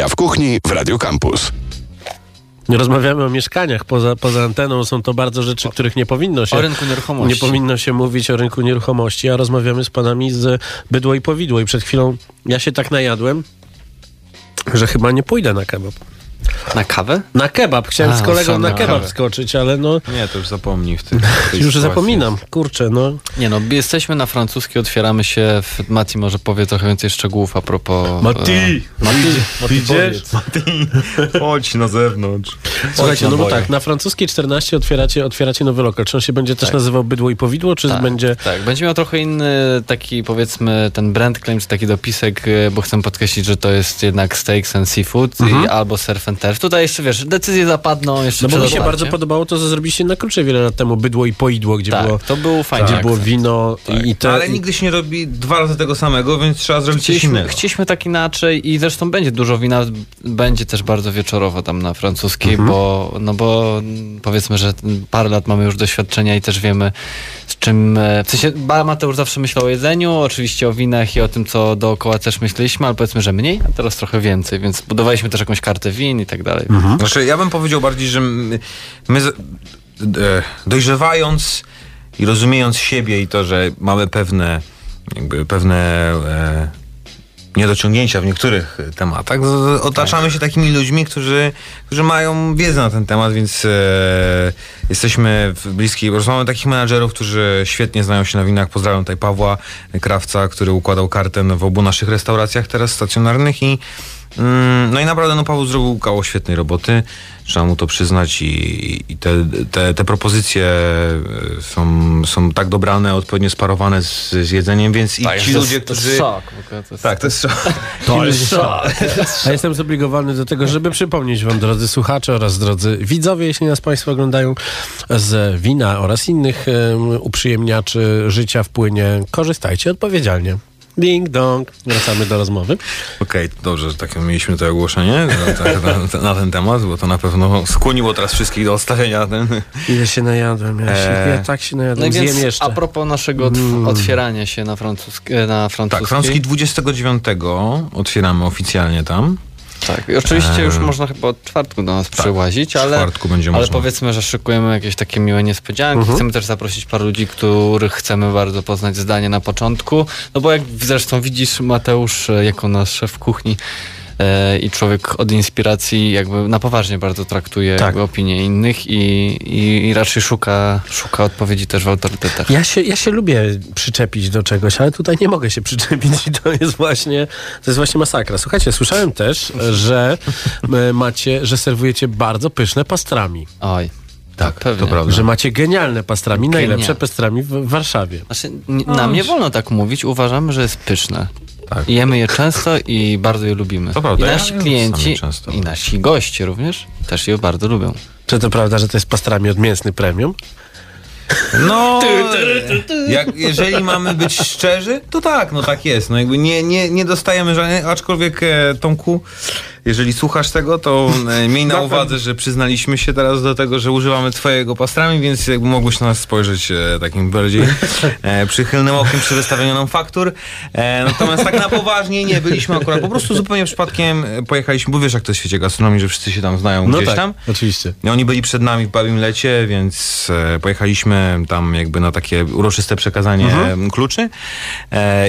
Jaja w kuchni w Radio Campus. Nie rozmawiamy o mieszkaniach. Poza, poza anteną są to bardzo rzeczy, których nie powinno się... O rynku nieruchomości. Nie powinno się mówić o rynku nieruchomości, a rozmawiamy z panami z Bydło i Powidło. I przed chwilą ja się tak najadłem, że chyba nie pójdę na kebab. Na kawę? Na kebab. Chciałem A, z kolegą na kebab kawę. skoczyć, ale no... Nie, to już zapomnij w tym. <laughs> Już zapominam. Kurczę, no... Nie no, jesteśmy na francuskiej, otwieramy się. W... Mati może powie trochę więcej szczegółów a propos... Mati! e, Mati, Mati powiedz. Mati, <laughs> chodź na zewnątrz. Słuchajcie, no bo tak, na francuskiej 14 otwieracie, otwieracie nowy lokal. Czy on się będzie też Tak. nazywał Bydło i Powidło, czy Tak, będzie... Tak, będzie miał trochę inny taki powiedzmy ten brand claim, czy taki dopisek, e, bo chcę podkreślić, że to jest jednak steaks and seafood Mhm. i albo surf and turf. Tutaj jeszcze wiesz, decyzje zapadną jeszcze No bo mi się bardzo podobało to, co zrobiliście na Krucze wiele lat temu. Bydło i Poidło, gdzie Tak, było... to był fajny Gdzie było akcent. wino i, i te... Ale nigdy się nie robi dwa razy tego samego, więc trzeba zrobić coś innego. chcieliśmy tak inaczej i zresztą będzie dużo wina, będzie też bardzo wieczorowo tam na francuskiej, Mhm. bo, no bo powiedzmy, że parę lat mamy już doświadczenia i też wiemy z czym, e, w sensie Mateusz zawsze myślał o jedzeniu, oczywiście o winach i o tym, co dookoła też myśleliśmy, ale powiedzmy, że mniej, a teraz trochę więcej, więc budowaliśmy też jakąś kartę win i tak dalej. Znaczy, ja bym powiedział bardziej, że my, my e, dojrzewając i rozumiejąc siebie i to, że mamy pewne jakby pewne e, niedociągnięcia w niektórych tematach, otaczamy się takimi ludźmi, którzy, którzy mają wiedzę na ten temat, więc e, jesteśmy w bliskiej, bo mamy takich menadżerów, którzy świetnie znają się na winach. Pozdrawiam tutaj Pawła Krawca, który układał kartę w obu naszych restauracjach teraz stacjonarnych i No i naprawdę no Paweł zrobił kawał świetnej roboty, trzeba mu to przyznać i, i te, te, te propozycje e, są, są tak dobrane, odpowiednio sparowane z, z jedzeniem, więc i Tak, ci to ludzie, jest- to jest którzy... szok to jest- Tak, to jest szok. <laughs> <laughs> To jest szok. A jestem zobligowany do tego, żeby przypomnieć wam, drodzy słuchacze oraz drodzy widzowie, jeśli nas państwo oglądają, z wina oraz innych em, uprzyjemniaczy życia w płynie, korzystajcie odpowiedzialnie. Ding dong. Wracamy do rozmowy. Okej, dobrze, że takie mieliśmy to ogłoszenie na, tak, na, na ten temat, bo to na pewno skłoniło teraz wszystkich do odstawienia ten... Ile się najadłem, ja, się, Eee. ja tak się No najadłem, i zjem więc jeszcze. a propos naszego Mm. otwierania się na, francusk- na francuskiej. Tak, Francuski 29 otwieramy oficjalnie tam. Tak, i oczywiście już można chyba od czwartku do nas przyłazić, ale, ale powiedzmy, że szykujemy jakieś takie miłe niespodzianki. Mhm. Chcemy też zaprosić paru ludzi, których chcemy bardzo poznać zdanie na początku. No bo jak zresztą widzisz, Mateusz e, jako nasz szef kuchni i człowiek od inspiracji jakby na poważnie bardzo traktuje Tak. opinie innych i, i, i raczej szuka, szuka odpowiedzi też w autorytetach. Ja się, ja się lubię przyczepić do czegoś, ale tutaj nie mogę się przyczepić i <laughs> to jest właśnie, to jest właśnie masakra. Słuchajcie, słyszałem też, że e, macie, że serwujecie bardzo pyszne pastrami. Oj. Tak, pewnie. to prawda. Że macie genialne pastrami, najlepsze pastrami w w Warszawie. Znaczy, n- nam nie wolno tak mówić, uważamy, że jest pyszne. Tak. Jemy je często i bardzo je lubimy. To prawda, I ja nasi jem klienci i nasi goście również też je bardzo lubią. Czy to prawda, że to jest pastrami od mięsny premium? No, <laughs> jak, jeżeli mamy być szczerzy, to tak, no tak jest. No jakby nie, nie, nie dostajemy żadnych, aczkolwiek e, Tomku, jeżeli słuchasz tego, to e, miej na uwadze, że przyznaliśmy się teraz do tego, że używamy twojego pastrami, więc jakby mogłeś na nas spojrzeć e, takim bardziej e, przychylnym okiem przy wystawieniu nam faktur. E, natomiast tak na poważnie nie, byliśmy akurat po prostu zupełnie przypadkiem pojechaliśmy, bo wiesz jak to jest w świecie gastronomii, że wszyscy się tam znają No gdzieś tak, tam. oczywiście. I Oni byli przed nami w Babim Lecie, więc pojechaliśmy tam jakby na takie uroczyste przekazanie Mhm. kluczy.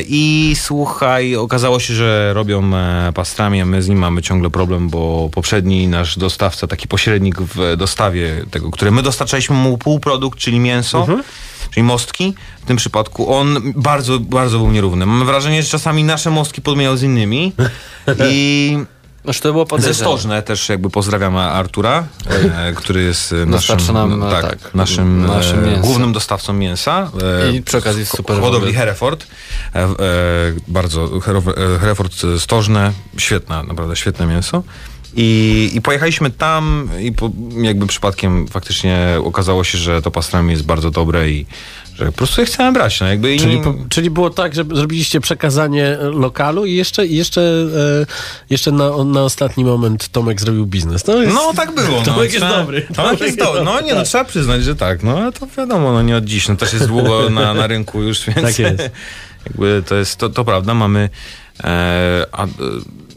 I słuchaj, okazało się, że robią pastrami, a my z nim mamy ciągle problem, bo poprzedni nasz dostawca, taki pośrednik w dostawie tego, które my dostarczaliśmy mu półprodukt, czyli mięso, Mhm. czyli mostki. W tym przypadku on bardzo, bardzo był nierówny. Mam wrażenie, że czasami nasze mostki podmieniał z innymi <laughs> i Znaczy to było ze. Stożne też jakby pozdrawiamy Artura, e, który jest e, naszym, nam, e, tak, tak, naszym, naszym e, głównym dostawcą mięsa. e, I przy okazji super Hodowli. Hereford. E, e, bardzo, e, Hereford Stożne, świetna, naprawdę świetne mięso. I, I pojechaliśmy tam i po, jakby przypadkiem faktycznie okazało się, że to pastrami jest bardzo dobre i że po prostu je chcemy brać. No, jakby Czyli, po, czyli było tak, że zrobiliście przekazanie lokalu i jeszcze, jeszcze, e, jeszcze na, na ostatni moment Tomek zrobił biznes. To jest, No tak było. No. Tomek jest Trzeba- dobry. Tomek jest dobry. No nie, no trzeba przyznać, że tak. No ale to wiadomo, no nie od dziś. No też jest długo na, na rynku już, więc Tak jest. <laughs> jakby to jest, to, to prawda, mamy e, a, e,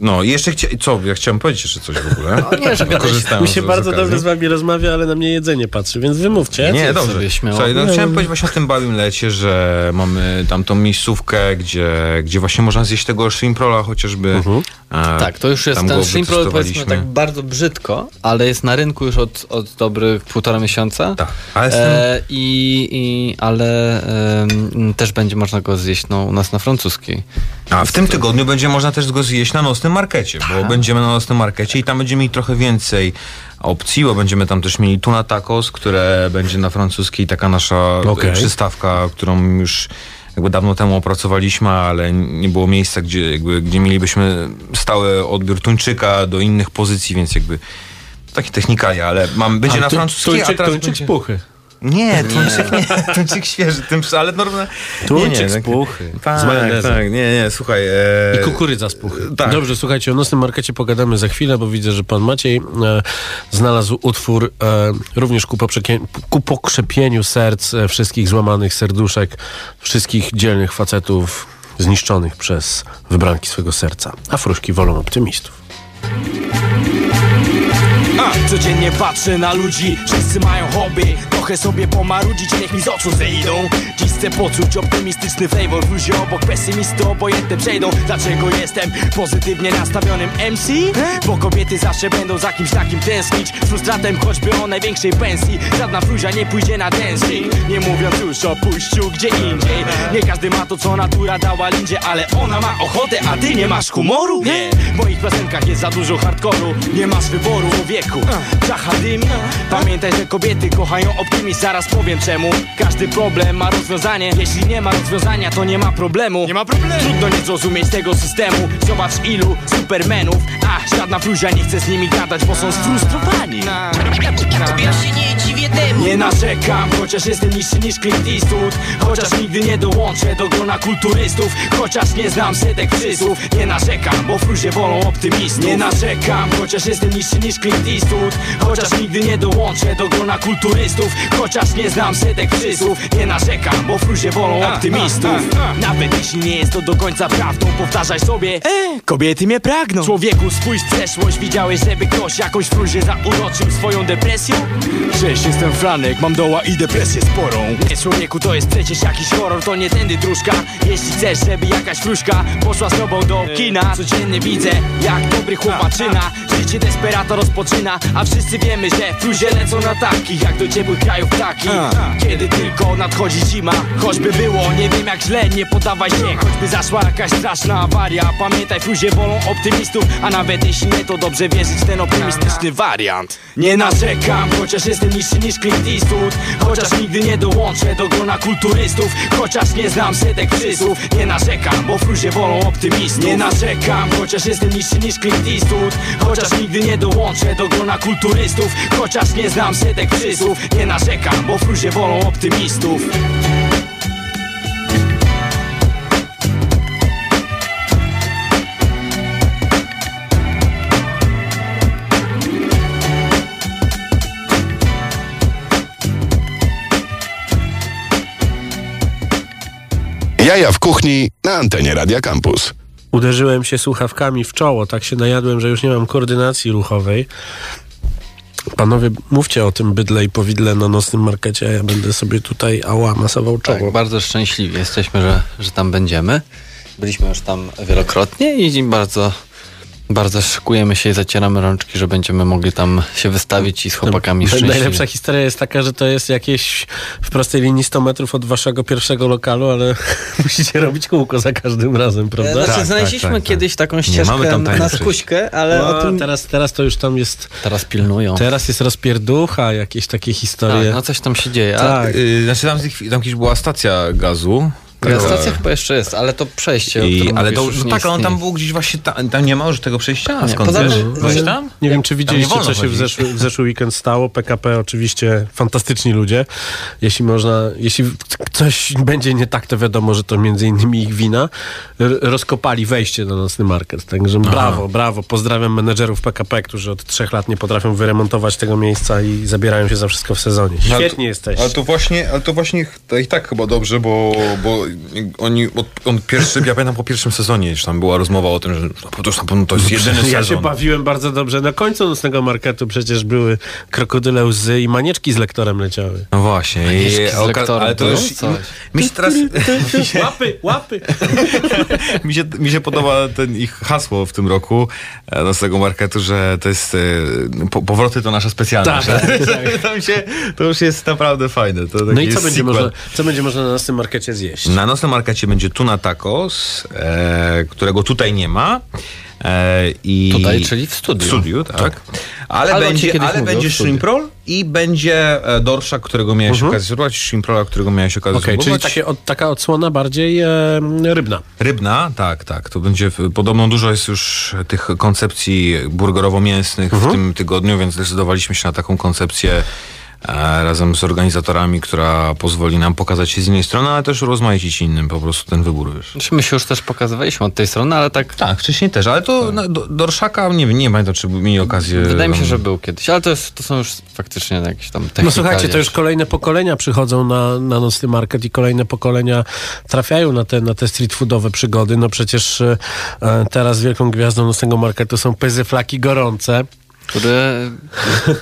no i jeszcze chcia, co, ja chciałem powiedzieć jeszcze coś w ogóle. Nie, że Korzystałem mi się bardzo dobrze z wami rozmawia, ale na mnie jedzenie patrzy, więc wymówcie. Nie, dobrze. śmiało. Słuchaj, no, chciałem powiedzieć właśnie o tym Babim Lecie, że mamy tam tą miejscówkę, gdzie, gdzie właśnie można zjeść tego shrimprola chociażby. Mhm. E, Tak, to już jest ten roll powiedzmy tak bardzo brzydko, ale jest na rynku już od, od dobrych półtora miesiąca. Tak, ale e, i, i, ale em, też będzie można go zjeść no, u nas na francuskiej. A w tym tygodniu będzie można też go zjeść na nocnym markecie, bo będziemy na nocnym markecie i tam będziemy mieli trochę więcej opcji, bo będziemy tam też mieli tuna tacos, które będzie na francuskiej taka nasza e, przystawka, którą już jakby dawno temu opracowaliśmy, ale nie było miejsca, gdzie, jakby, gdzie mielibyśmy stały odbiór tuńczyka do innych pozycji, więc jakby takie technikalia, ale mam, będzie A, na francuskiej, tuńczyk, a teraz tuńczyk będzie... puchy. Nie, tuńczyk nie, tuńczyk <laughs> świeży, tym, ale normalnie... Tuńczyk nie, nie, z tak- puchy. Tak, Z majonezem. tak, nie, nie, słuchaj... E, I kukurydza z puchy. tak. Dobrze, słuchajcie, o nocnym markecie pogadamy za chwilę, bo widzę, że pan Maciej e, znalazł utwór e, również ku, poprzekie- ku pokrzepieniu serc e, wszystkich złamanych serduszek, wszystkich dzielnych facetów zniszczonych przez wybranki swego serca. A fruszki wolą optymistów. Codziennie patrzę na ludzi, wszyscy mają hobby. Trochę sobie pomarudzić, niech mi z oczu zejdą. Dziś chcę poczuć optymistyczny flavor W luzie obok pesymisty obojętne przejdą. Dlaczego jestem pozytywnie nastawionym MC? Bo kobiety zawsze będą za kimś takim tęsknić. Z frustratem choćby o największej pensji. Żadna fluzia nie pójdzie na dancing Nie mówiąc już o pójściu gdzie indziej. Nie każdy ma to co natura dała lindzie Ale ona ma ochotę, a ty nie masz humoru? Nie, w moich piosenkach jest za dużo hardkoru Nie masz wyboru wieku Czacha dym Pamiętaj, że kobiety kochają optymizm Zaraz powiem czemu. Każdy problem ma rozwiązanie. Jeśli nie ma rozwiązania, to nie ma problemu. Nie ma problemu. Trudno nie zrozumieć tego systemu. Zobacz ilu supermenów. A żadna fluzia nie chce z nimi gadać Bo są sfrustrowani. Ja się nie Nie narzekam, chociaż jestem niższy niż Clint Eastwood. Chociaż nigdy nie dołączę do grona kulturystów. Chociaż nie znam setek przysłów. Nie narzekam, bo fruzie wolą optymistów. Nie narzekam, chociaż jestem niższy niż Clint Eastwood. Chociaż nigdy nie dołączę do grona kulturystów. Chociaż nie znam setek przysłów. Nie narzekam, bo fruzie wolą optymistów. Nawet jeśli nie jest to do końca prawdą Powtarzaj sobie e, Kobiety mnie pragną. Człowieku spójrz w przeszłość. Widziałeś, żeby ktoś jakąś fruzie zauroczył swoją depresją? Cześć, jestem Franek, mam doła i depresję sporą. Nie człowieku, to jest przecież jakiś horror To nie tędy dróżka. Jeśli chcesz, żeby jakaś fruszka Poszła z tobą do kina Codziennie widzę, jak dobry chłopaczyna. Życie desperata rozpoczyna A wszyscy wiemy, że fruzie lecą na takich Jak do ciepłych krajów ptaki. Kiedy tylko nadchodzi zima Choćby było, nie wiem jak źle Nie poddawaj się, choćby zaszła jakaś straszna awaria Pamiętaj, fruzie bolą optymistów. A nawet jeśli nie, to dobrze wierzyć ten optymistyczny wariant. Nie narzekam, chociaż jestem niższy niż Clint Eastwood Chociaż nigdy nie dołączę do grona kulturystów. Chociaż nie znam setek przysłów. Nie narzekam, bo fruzie wolą optymistów. Nie narzekam, chociaż jestem niższy niż Clint Eastwood Chociaż nigdy nie dołączę do grona kulturystów. Chociaż nie znam setek przysłów. Nie narzekam, bo fruzie wolą optymistów Jaja w kuchni na antenie Radia Campus. Uderzyłem się słuchawkami w czoło, tak się najadłem, że już nie mam koordynacji ruchowej. Panowie, mówcie o tym bydle i powidle na nocnym markecie, a ja będę sobie tutaj ała masował czoło. Tak, bardzo szczęśliwi jesteśmy, że, że tam będziemy. Byliśmy już tam wielokrotnie i bardzo, bardzo szykujemy się i zacieramy rączki, że będziemy mogli tam się wystawić i z chłopakami No, szczęśliwie. Najlepsza historia jest taka, że to jest jakieś w prostej linii 100 metrów od waszego pierwszego lokalu, ale <laughs> musicie robić kółko za każdym razem, prawda? Znaczy, Tak, znaleźliśmy tak, tak, kiedyś tak. taką Nie, ścieżkę mamy tam tajne na skuśkę, ale no, o tym... teraz, teraz to już tam jest... Teraz pilnują. Teraz jest rozpierducha, jakieś takie historie. Tak, no coś tam się dzieje. Tak. Y, znaczy tam, tam kiedyś była stacja gazu. Ja, stacja chyba jeszcze jest, ale to przejście, I, ale to, już nie tak, on tam był gdzieś właśnie, tam, tam nie ma już tego przejścia? A Nie, skąd wiesz? Byłeś tam? Nie wiem, czy widzieliście, co się w zeszły, w zeszły weekend stało. PKP oczywiście fantastyczni ludzie. Jeśli można, jeśli coś będzie nie tak, to wiadomo, że to między innymi ich wina. Rozkopali wejście na nocny market. Także brawo, brawo. Pozdrawiam menedżerów PKP, którzy od trzech lat nie potrafią wyremontować tego miejsca i zabierają się za wszystko w sezonie. Świetnie jesteście. Ale to właśnie, ale to właśnie to i tak chyba dobrze, bo, bo oni, od, on pierwszy, ja pamiętam po pierwszym sezonie, już tam była rozmowa o tym, że to, już na pewno to jest jedyny Ja się sezon. bawiłem bardzo dobrze. Na końcu nocnego marketu przecież były krokodyle łzy i manieczki z lektorem leciały. No właśnie. Manieczki I, z lektorem, ale to to już... jest coś. Mi się teraz... <laughs> Łapy, łapy! <laughs> mi, się, mi się podoba ten ich hasło w tym roku e, nocnego marketu, że to jest e, po, powroty to nasza specjalność. Tak, <laughs> tak, to, się, to już jest naprawdę fajne. To No i co będzie, można, co będzie można na nocnym markecie zjeść? Na nocnym markecie będzie tuna tacos, e, którego tutaj nie ma. E, i Tutaj, czyli w studiu. W studiu, tak. Ale, Ale będzie, ale będzie i będzie e, dorszak, którego miałeś Mhm. okazję spróbować, shrimp rolla, którego miałeś okazję Okej, czyli takie, od, taka odsłona bardziej e, rybna. Rybna, tak, tak. To będzie, podobno dużo jest już tych koncepcji burgerowo-mięsnych Mhm. w tym tygodniu, więc zdecydowaliśmy się na taką koncepcję razem z organizatorami, która pozwoli nam pokazać się z innej strony, ale też rozmaicić innym po prostu ten wybór, wiesz. Znaczy, My się już też pokazywaliśmy od tej strony, ale tak... Tak, wcześniej też, ale to no, do, dorszaka, nie wiem, nie pamiętam, czy mieli okazję... Wydaje mi się, tam- że był kiedyś, ale to, jest, to są już faktycznie jakieś tam No technikalia. słuchajcie, to już kolejne pokolenia przychodzą na, na nocny market i kolejne pokolenia trafiają na te, na te street foodowe przygody. No przecież e, teraz wielką gwiazdą nocnego marketu są pyzy flaki gorące. Które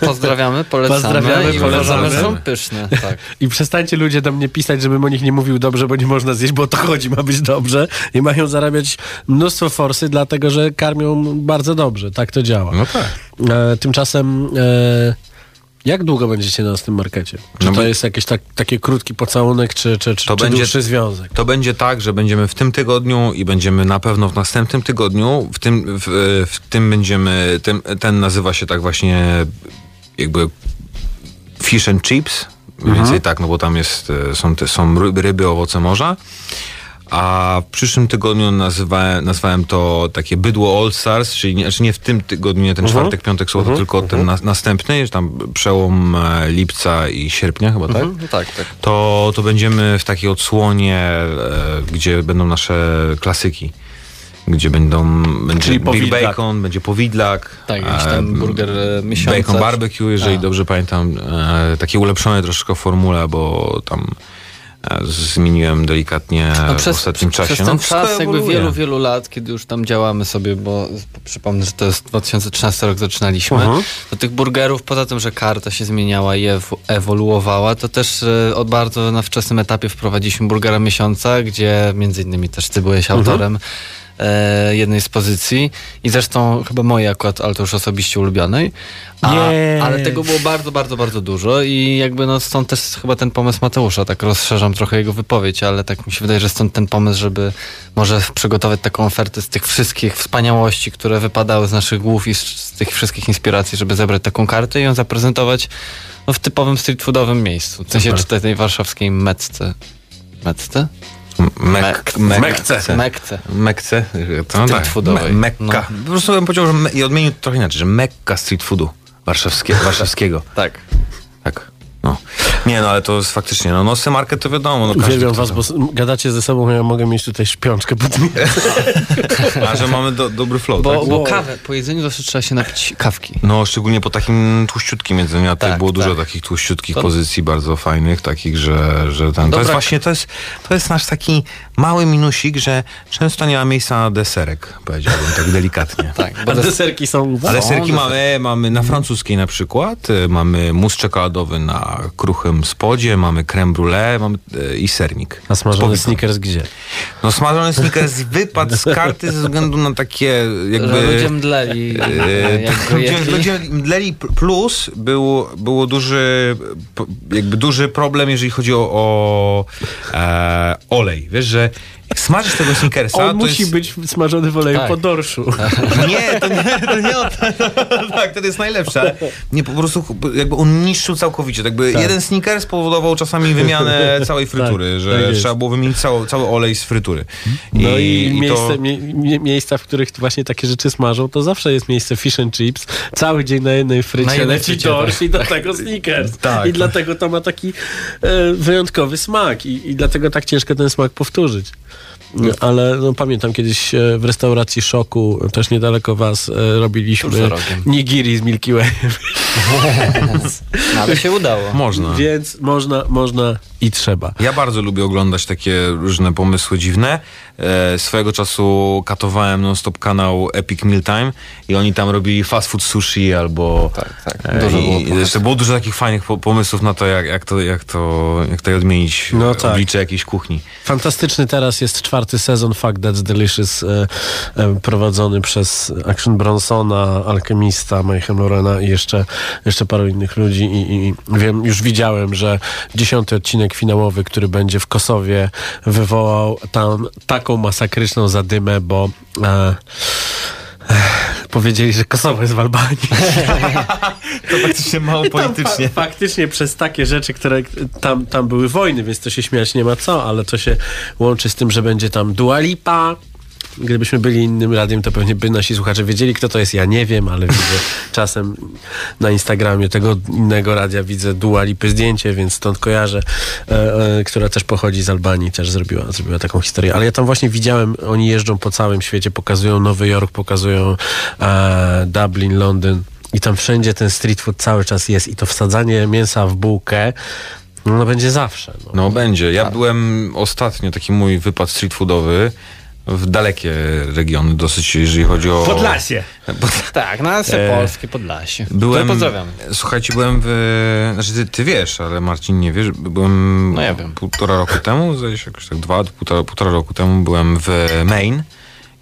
pozdrawiamy, <laughs> polecamy Pozdrawiamy, i polecamy. że są pyszne. Tak. <laughs> I przestańcie ludzie do mnie pisać, żebym o nich nie mówił dobrze, bo nie można zjeść, bo o to chodzi, ma być dobrze. I mają zarabiać mnóstwo forsy, dlatego że karmią bardzo dobrze. Tak to działa. No tak. E, tymczasem e, jak długo będziecie na nocnym markecie? Czy No to jest jakiś tak, taki krótki pocałunek, czy, czy, czy, To czy będzie- dłuższy związek? To będzie tak, że będziemy w tym tygodniu i będziemy na pewno w następnym tygodniu. W tym, w, w tym będziemy, tym, ten nazywa się tak właśnie jakby fish and chips. Mniej Mhm. więcej tak, no bo tam jest, e, są, te, są ryby, owoce morza. A w przyszłym tygodniu nazywałem, nazwałem to takie bydło All Stars, czyli nie, znaczy nie w tym tygodniu, nie ten Mhm. czwartek, piątek, sobota, Mhm. tylko ten na, następny, że tam przełom e, lipca i sierpnia chyba, tak? Mhm, tak, tak. To, to będziemy w takiej odsłonie, e, gdzie będą nasze klasyki. Gdzie będą będzie Czyli powidlak. Bacon, będzie powidlak. Tak, jakiś tam e, burger e, miesiąca. Bacon barbecue, jeżeli A. dobrze pamiętam. E, takie ulepszone troszkę formule, bo tam e, zmieniłem delikatnie No w ostatnim czasie. Przez ten no, czas jakby wielu, wielu lat, kiedy już tam działamy sobie, bo przypomnę, że to jest 2013 rok zaczynaliśmy, Mhm. to tych burgerów, poza tym, że karta się zmieniała i ew- ewoluowała, to też e, od bardzo na wczesnym etapie wprowadziliśmy burgera miesiąca, gdzie między innymi też ty byłeś Mhm. autorem e, jednej z pozycji i zresztą chyba mojej akurat, ale to już osobiście ulubionej. A, Yes. ale tego było bardzo, bardzo, bardzo dużo i jakby no stąd też chyba ten pomysł Mateusza, tak rozszerzam trochę jego wypowiedź, ale tak mi się wydaje, że stąd ten pomysł, żeby może przygotować taką ofertę z tych wszystkich wspaniałości, które wypadały z naszych głów i z, z tych wszystkich inspiracji, żeby zebrać taką kartę i ją zaprezentować no, w typowym street foodowym miejscu. W sensie Super. czy tej, tej warszawskiej Metce. Metce? Mek, Mek- Mekce. Mekce. Mekce. To, Street tak, foodowej. Me, Mekka. No. Po prostu bym powiedział, że me, i odmienił to trochę inaczej, że Mekka street foodu warszawskiego. warszawskiego. Tak. Tak. No. Nie, no ale to jest faktycznie, no nosy market to wiadomo. No, Uwielbiam was, bo gadacie ze sobą, ja mogę mieć tutaj szpiączkę pod nim. <laughs> A że mamy do, dobry flow, Bo, tak? bo kawę, po jedzeniu zawsze trzeba się napić kawki. No, szczególnie po takim tłuściutkim jedzeniu, a tutaj Tak, było dużo tak. takich tłuściutkich To- pozycji bardzo fajnych, takich, że, że ten, to jest właśnie, to jest, to jest nasz taki mały minusik, że często nie ma miejsca na deserek, powiedziałbym tak delikatnie. <laughs> Tak, A deserki są u was? Ale serki deser- mamy, mamy na francuskiej na przykład, y, mamy mus czekoladowy na kruchym spodzie, mamy creme brulee mamy, y, i sernik. A smażony sneakers gdzie? No smażony sneakers <laughs> wypadł z karty ze względu na takie jakby... Że ludzie mdleli, E, jak go <laughs> ludzie, ludzie mdleli plus był, było duży jakby duży problem, jeżeli chodzi o, o e, olej. Wiesz, że jak smażysz tego snickersa, On to musi jest... być smażony w oleju Tak. po dorszu. <laughs> Nie, to nie, to nie o to. <laughs> Tak, to jest najlepsze. Nie, po prostu jakby on niszczył całkowicie. Tak jakby Tak. jeden sneaker spowodował czasami wymianę <laughs> całej frytury, Tak, że tak jest. trzeba było wymienić cały, cały olej z frytury. No i, to- miejsce, mie, mie, miejsca, w których właśnie takie rzeczy smażą, to zawsze jest miejsce fish and chips. Cały dzień na jednej frycie Na jednej leci frycie, dorsz tak. i do tego sneakers. Tak. I dlatego to ma taki e, wyjątkowy smak i, i dlatego tak ciężko ten smak powtórzyć. Ale no, pamiętam kiedyś e, w restauracji Szoku, też niedaleko was, e, robiliśmy nigiri z Milky Way. No, ale się udało. Można. Więc można, można i trzeba. Ja bardzo lubię oglądać takie różne pomysły dziwne. E, swojego czasu katowałem non-stop kanał Epic Meal Time i oni tam robili fast food sushi albo... Tak, tak. E, Dużo było pomysłów. jeszcze było dużo takich fajnych po- pomysłów na to, jak, jak to, jak to, jak to odmienić No tak. oblicze jakiejś kuchni. Fantastyczny teraz jest czwarty sezon Fuck That's Delicious e, e, prowadzony przez Action Bronsona, Alchemista, Mayhem Lorena i jeszcze, jeszcze paru innych ludzi i, i wiem, już widziałem, że dziesiąty odcinek finałowy, który będzie w Kosowie wywołał tam taką masakryczną zadymę, bo e, powiedzieli, że Kosowo jest w Albanii. <laughs> To faktycznie mało politycznie. Fa- faktycznie przez takie rzeczy, które tam, tam były wojny, więc to się śmiać nie ma co, ale to się łączy z tym, że będzie tam Dua Lipa. Gdybyśmy byli innym radiem, to pewnie by nasi słuchacze wiedzieli, kto to jest. Ja nie wiem, ale widzę <laughs> czasem na Instagramie tego innego radia widzę Dua Lipy zdjęcie, więc stąd kojarzę, e, e, która też pochodzi z Albanii, też zrobiła, zrobiła taką historię. Ale ja tam właśnie widziałem, oni jeżdżą po całym świecie, pokazują Nowy Jork, pokazują e, Dublin, Londyn. I tam wszędzie ten street food cały czas jest i to wsadzanie mięsa w bułkę no będzie zawsze. No. No będzie. Ja byłem ostatnio, taki mój wypad street foodowy w dalekie regiony dosyć, jeżeli chodzi o... Podlasie. Tak, na E, polskie Podlasie. Byłem, pozdrawiam. Słuchajcie, byłem w... Znaczy ty, ty wiesz, ale Marcin nie wiesz. Byłem No ja wiem. półtora roku temu, zdaje się jakoś tak dwa, półtora, półtora roku temu byłem w Maine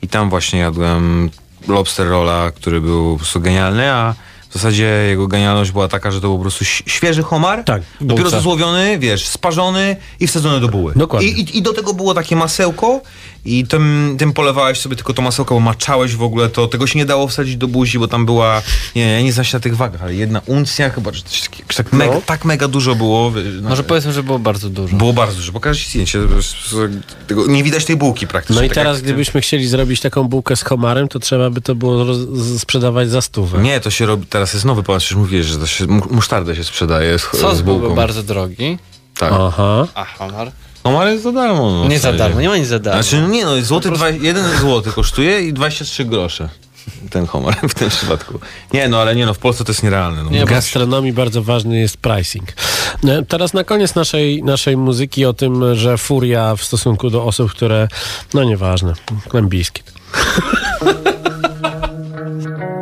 i tam właśnie jadłem lobster rolla, który był po prostu genialny, a w zasadzie jego genialność była taka, że to był po prostu świeży homar, tak, dopiero bułca. złowiony, wiesz, sparzony i wsadzony do buły. Dokładnie. I, i, i do tego było takie masełko i tym, tym polewałeś sobie tylko to masełko, bo maczałeś w ogóle to. Tego się nie dało wsadzić do buzi, bo tam była, nie, ja nie znam się na tych wagach, ale jedna uncja chyba, czy coś takiego, tak, no. mega, tak mega dużo było. No, Może powiedzmy, że było bardzo dużo. Było bardzo dużo, pokażę ci zdjęcie. Nie widać tej bułki praktycznie. No i tak teraz, gdybyśmy chcieli zrobić taką bułkę z homarem, to trzeba by to było sprzedawać za stówę. Nie, to się robi teraz teraz jest nowy pomysł, przecież mówiłeś, że się, musztardę się sprzedaje z, Sos z bułką. bardzo drogi. Tak. Aha. A homar? Homar jest za darmo. No, nie za darmo, nie ma nic za darmo. Znaczy, no nie no, złoty no prostu... 1 zł kosztuje i 23 grosze ten homar w tym przypadku. Nie, no ale nie, no w Polsce to jest nierealne. No. Nie, w gastronomii bardzo ważny jest pricing. E, teraz na koniec naszej, naszej muzyki o tym, że furia w stosunku do osób, które, no nieważne, klębijski. <laughs>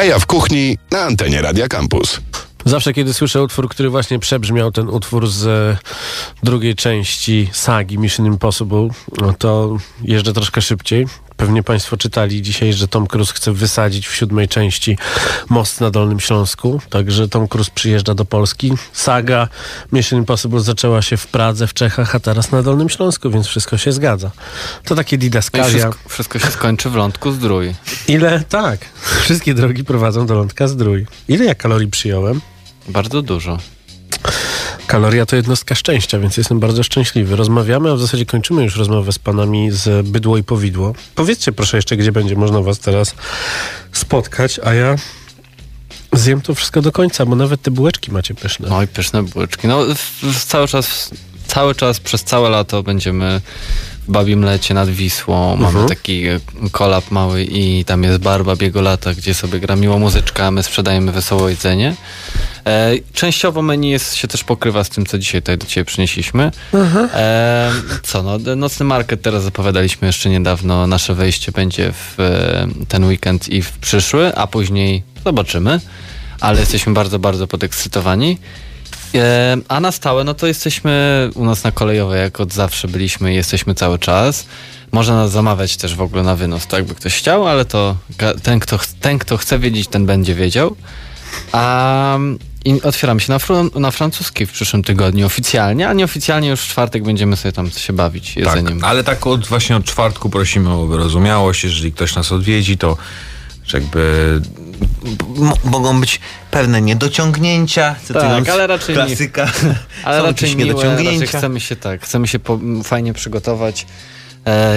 Jaja w kuchni na antenie Radia Campus. Zawsze, kiedy słyszę utwór, który właśnie przebrzmiał, ten utwór z e, drugiej części sagi Mission Impossible, no to jeżdżę troszkę szybciej. Pewnie Państwo czytali dzisiaj, że Tom Cruise chce wysadzić w siódmej części most na Dolnym Śląsku. Także Tom Cruise przyjeżdża do Polski. Saga Mission Impossible zaczęła się w Pradze, w Czechach, a teraz na Dolnym Śląsku, więc wszystko się zgadza. To takie didaskalia. wszystko, wszystko się skończy w lądku zdrój. Ile? Tak. <laughs> Wszystkie drogi prowadzą do lądka zdrój. Ile ja kalorii przyjąłem? Bardzo dużo. Kaloria to jednostka szczęścia, więc jestem bardzo szczęśliwy. Rozmawiamy, a w zasadzie kończymy już rozmowę z panami z Bydło i Powidło. Powiedzcie proszę jeszcze, gdzie będzie można was teraz spotkać, a ja zjem to wszystko do końca, bo nawet te bułeczki macie pyszne. No i pyszne bułeczki. No cały czas, cały czas, przez całe lato będziemy w Babim Lecie nad Wisłą. Mamy Mhm. taki e, kolab mały i tam jest bar Babiego Lata, gdzie sobie gra miła muzyczka, my sprzedajemy wesołe jedzenie. E, częściowo menu jest, się też pokrywa z tym, co dzisiaj tutaj do Ciebie przynieśliśmy. E, co no, nocny market teraz zapowiadaliśmy jeszcze niedawno. Nasze wejście będzie w e, ten weekend i w przyszły, a później zobaczymy. Ale jesteśmy bardzo, bardzo podekscytowani. E, a na stałe, no to jesteśmy u nas na kolejowej, jak od zawsze byliśmy i jesteśmy cały czas. Można nas zamawiać też w ogóle na wynos, to jakby ktoś chciał, ale to ten, kto, ten, kto chce wiedzieć, ten będzie wiedział. A i otwieramy się na, fru- na francuski w przyszłym tygodniu oficjalnie, a nieoficjalnie już w czwartek będziemy sobie tam się bawić jedzeniem. Tak, ale tak od, właśnie od czwartku prosimy o wyrozumiałość. Jeżeli ktoś nas odwiedzi, to jakby m- mogą być pewne niedociągnięcia. cytując Tak, ale raczej klasyka. Nie, ale raczej miłe, raczej niedociągnięcia. chcemy się tak, chcemy się po, fajnie przygotować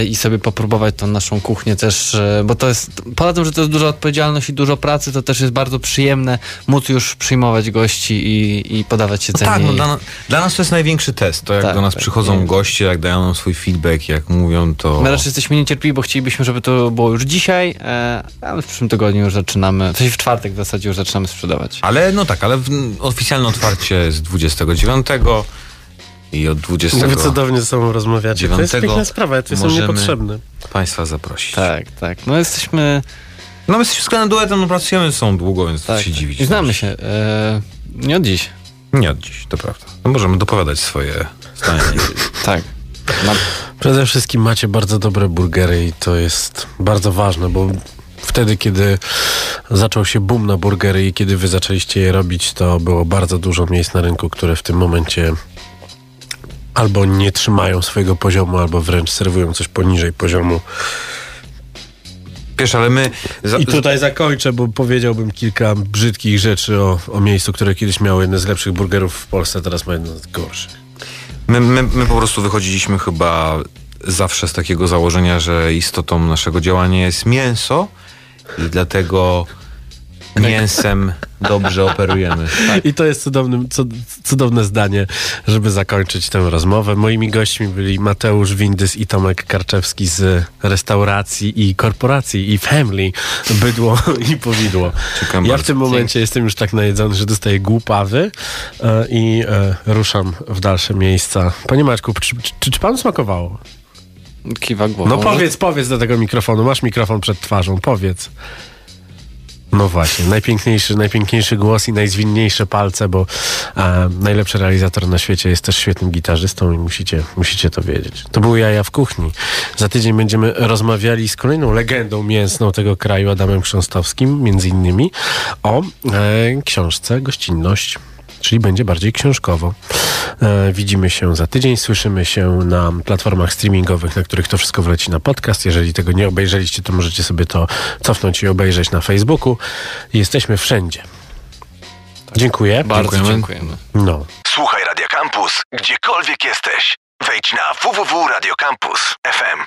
i sobie popróbować tą naszą kuchnię też, e, bo to jest, poza tym, że to jest duża odpowiedzialność i dużo pracy, to też jest bardzo przyjemne móc już przyjmować gości i, i podawać jedzenie. Tak, no dla, dla nas to jest największy test. To jak Tak, do nas tak, przychodzą nie. goście, jak dają nam swój feedback, jak mówią, to... My raczej jesteśmy niecierpliwi, bo chcielibyśmy, żeby to było już dzisiaj, e, ale w przyszłym tygodniu już zaczynamy, w czwartek w zasadzie już zaczynamy sprzedawać. Ale no tak, ale w, oficjalne otwarcie jest 29 i od 20 Wy cudownie ze sobą rozmawiacie. To jest 9 piękna sprawa, ja tu jestem niepotrzebny. Państwa zaprosić. Tak, tak. No jesteśmy... No my jesteśmy względem duetem, no pracujemy ze sobą długo, więc Tak, się tak. dziwić. I znamy się. E, nie od dziś. Nie od dziś, to prawda. No możemy dopowiadać swoje zdania. <laughs> tak. Przede wszystkim macie bardzo dobre burgery i to jest bardzo ważne, bo wtedy, kiedy zaczął się boom na burgery i kiedy wy zaczęliście je robić, to było bardzo dużo miejsc na rynku, które w tym momencie albo nie trzymają swojego poziomu, albo wręcz serwują coś poniżej poziomu. Wiesz, ale my... Za, I tutaj zakończę, bo powiedziałbym kilka brzydkich rzeczy o, o miejscu, które kiedyś miało jedne z lepszych burgerów w Polsce, teraz ma jedno z gorszych. My, my, my po prostu wychodziliśmy chyba zawsze z takiego założenia, że istotą naszego działania jest mięso i dlatego mięsem dobrze operujemy. I to jest cudownym, cudowne zdanie, żeby zakończyć tę rozmowę. Moimi gośćmi byli Mateusz Windys i Tomek Karczewski z restauracji i korporacji i family Bydło i Powidło. Czekam ja bardzo. w tym momencie jestem już tak najedzony, że dostaję głupawy e, i e, ruszam w dalsze miejsca. Panie Maćku, czy, czy, czy panu smakowało? Kiwa głową. No powiedz, powiedz do tego mikrofonu. Masz mikrofon przed twarzą, powiedz. No właśnie, najpiękniejszy, najpiękniejszy głos i najzwinniejsze palce, bo e, najlepszy realizator na świecie jest też świetnym gitarzystą i musicie, musicie to wiedzieć. To były Jaja w kuchni. Za tydzień będziemy rozmawiali z kolejną legendą mięsną tego kraju, Adamem Chrząstowskim, między innymi o e, książce Gościnność. Czyli będzie bardziej książkowo. E, widzimy się za tydzień, słyszymy się na platformach streamingowych, na których to wszystko wleci na podcast. Jeżeli tego nie obejrzeliście, to możecie sobie to cofnąć i obejrzeć na Facebooku. Jesteśmy wszędzie. Dziękuję. Bardzo dziękujemy. No. Słuchaj Radio Campus, gdziekolwiek jesteś. Wejdź na www.radiocampus.fm.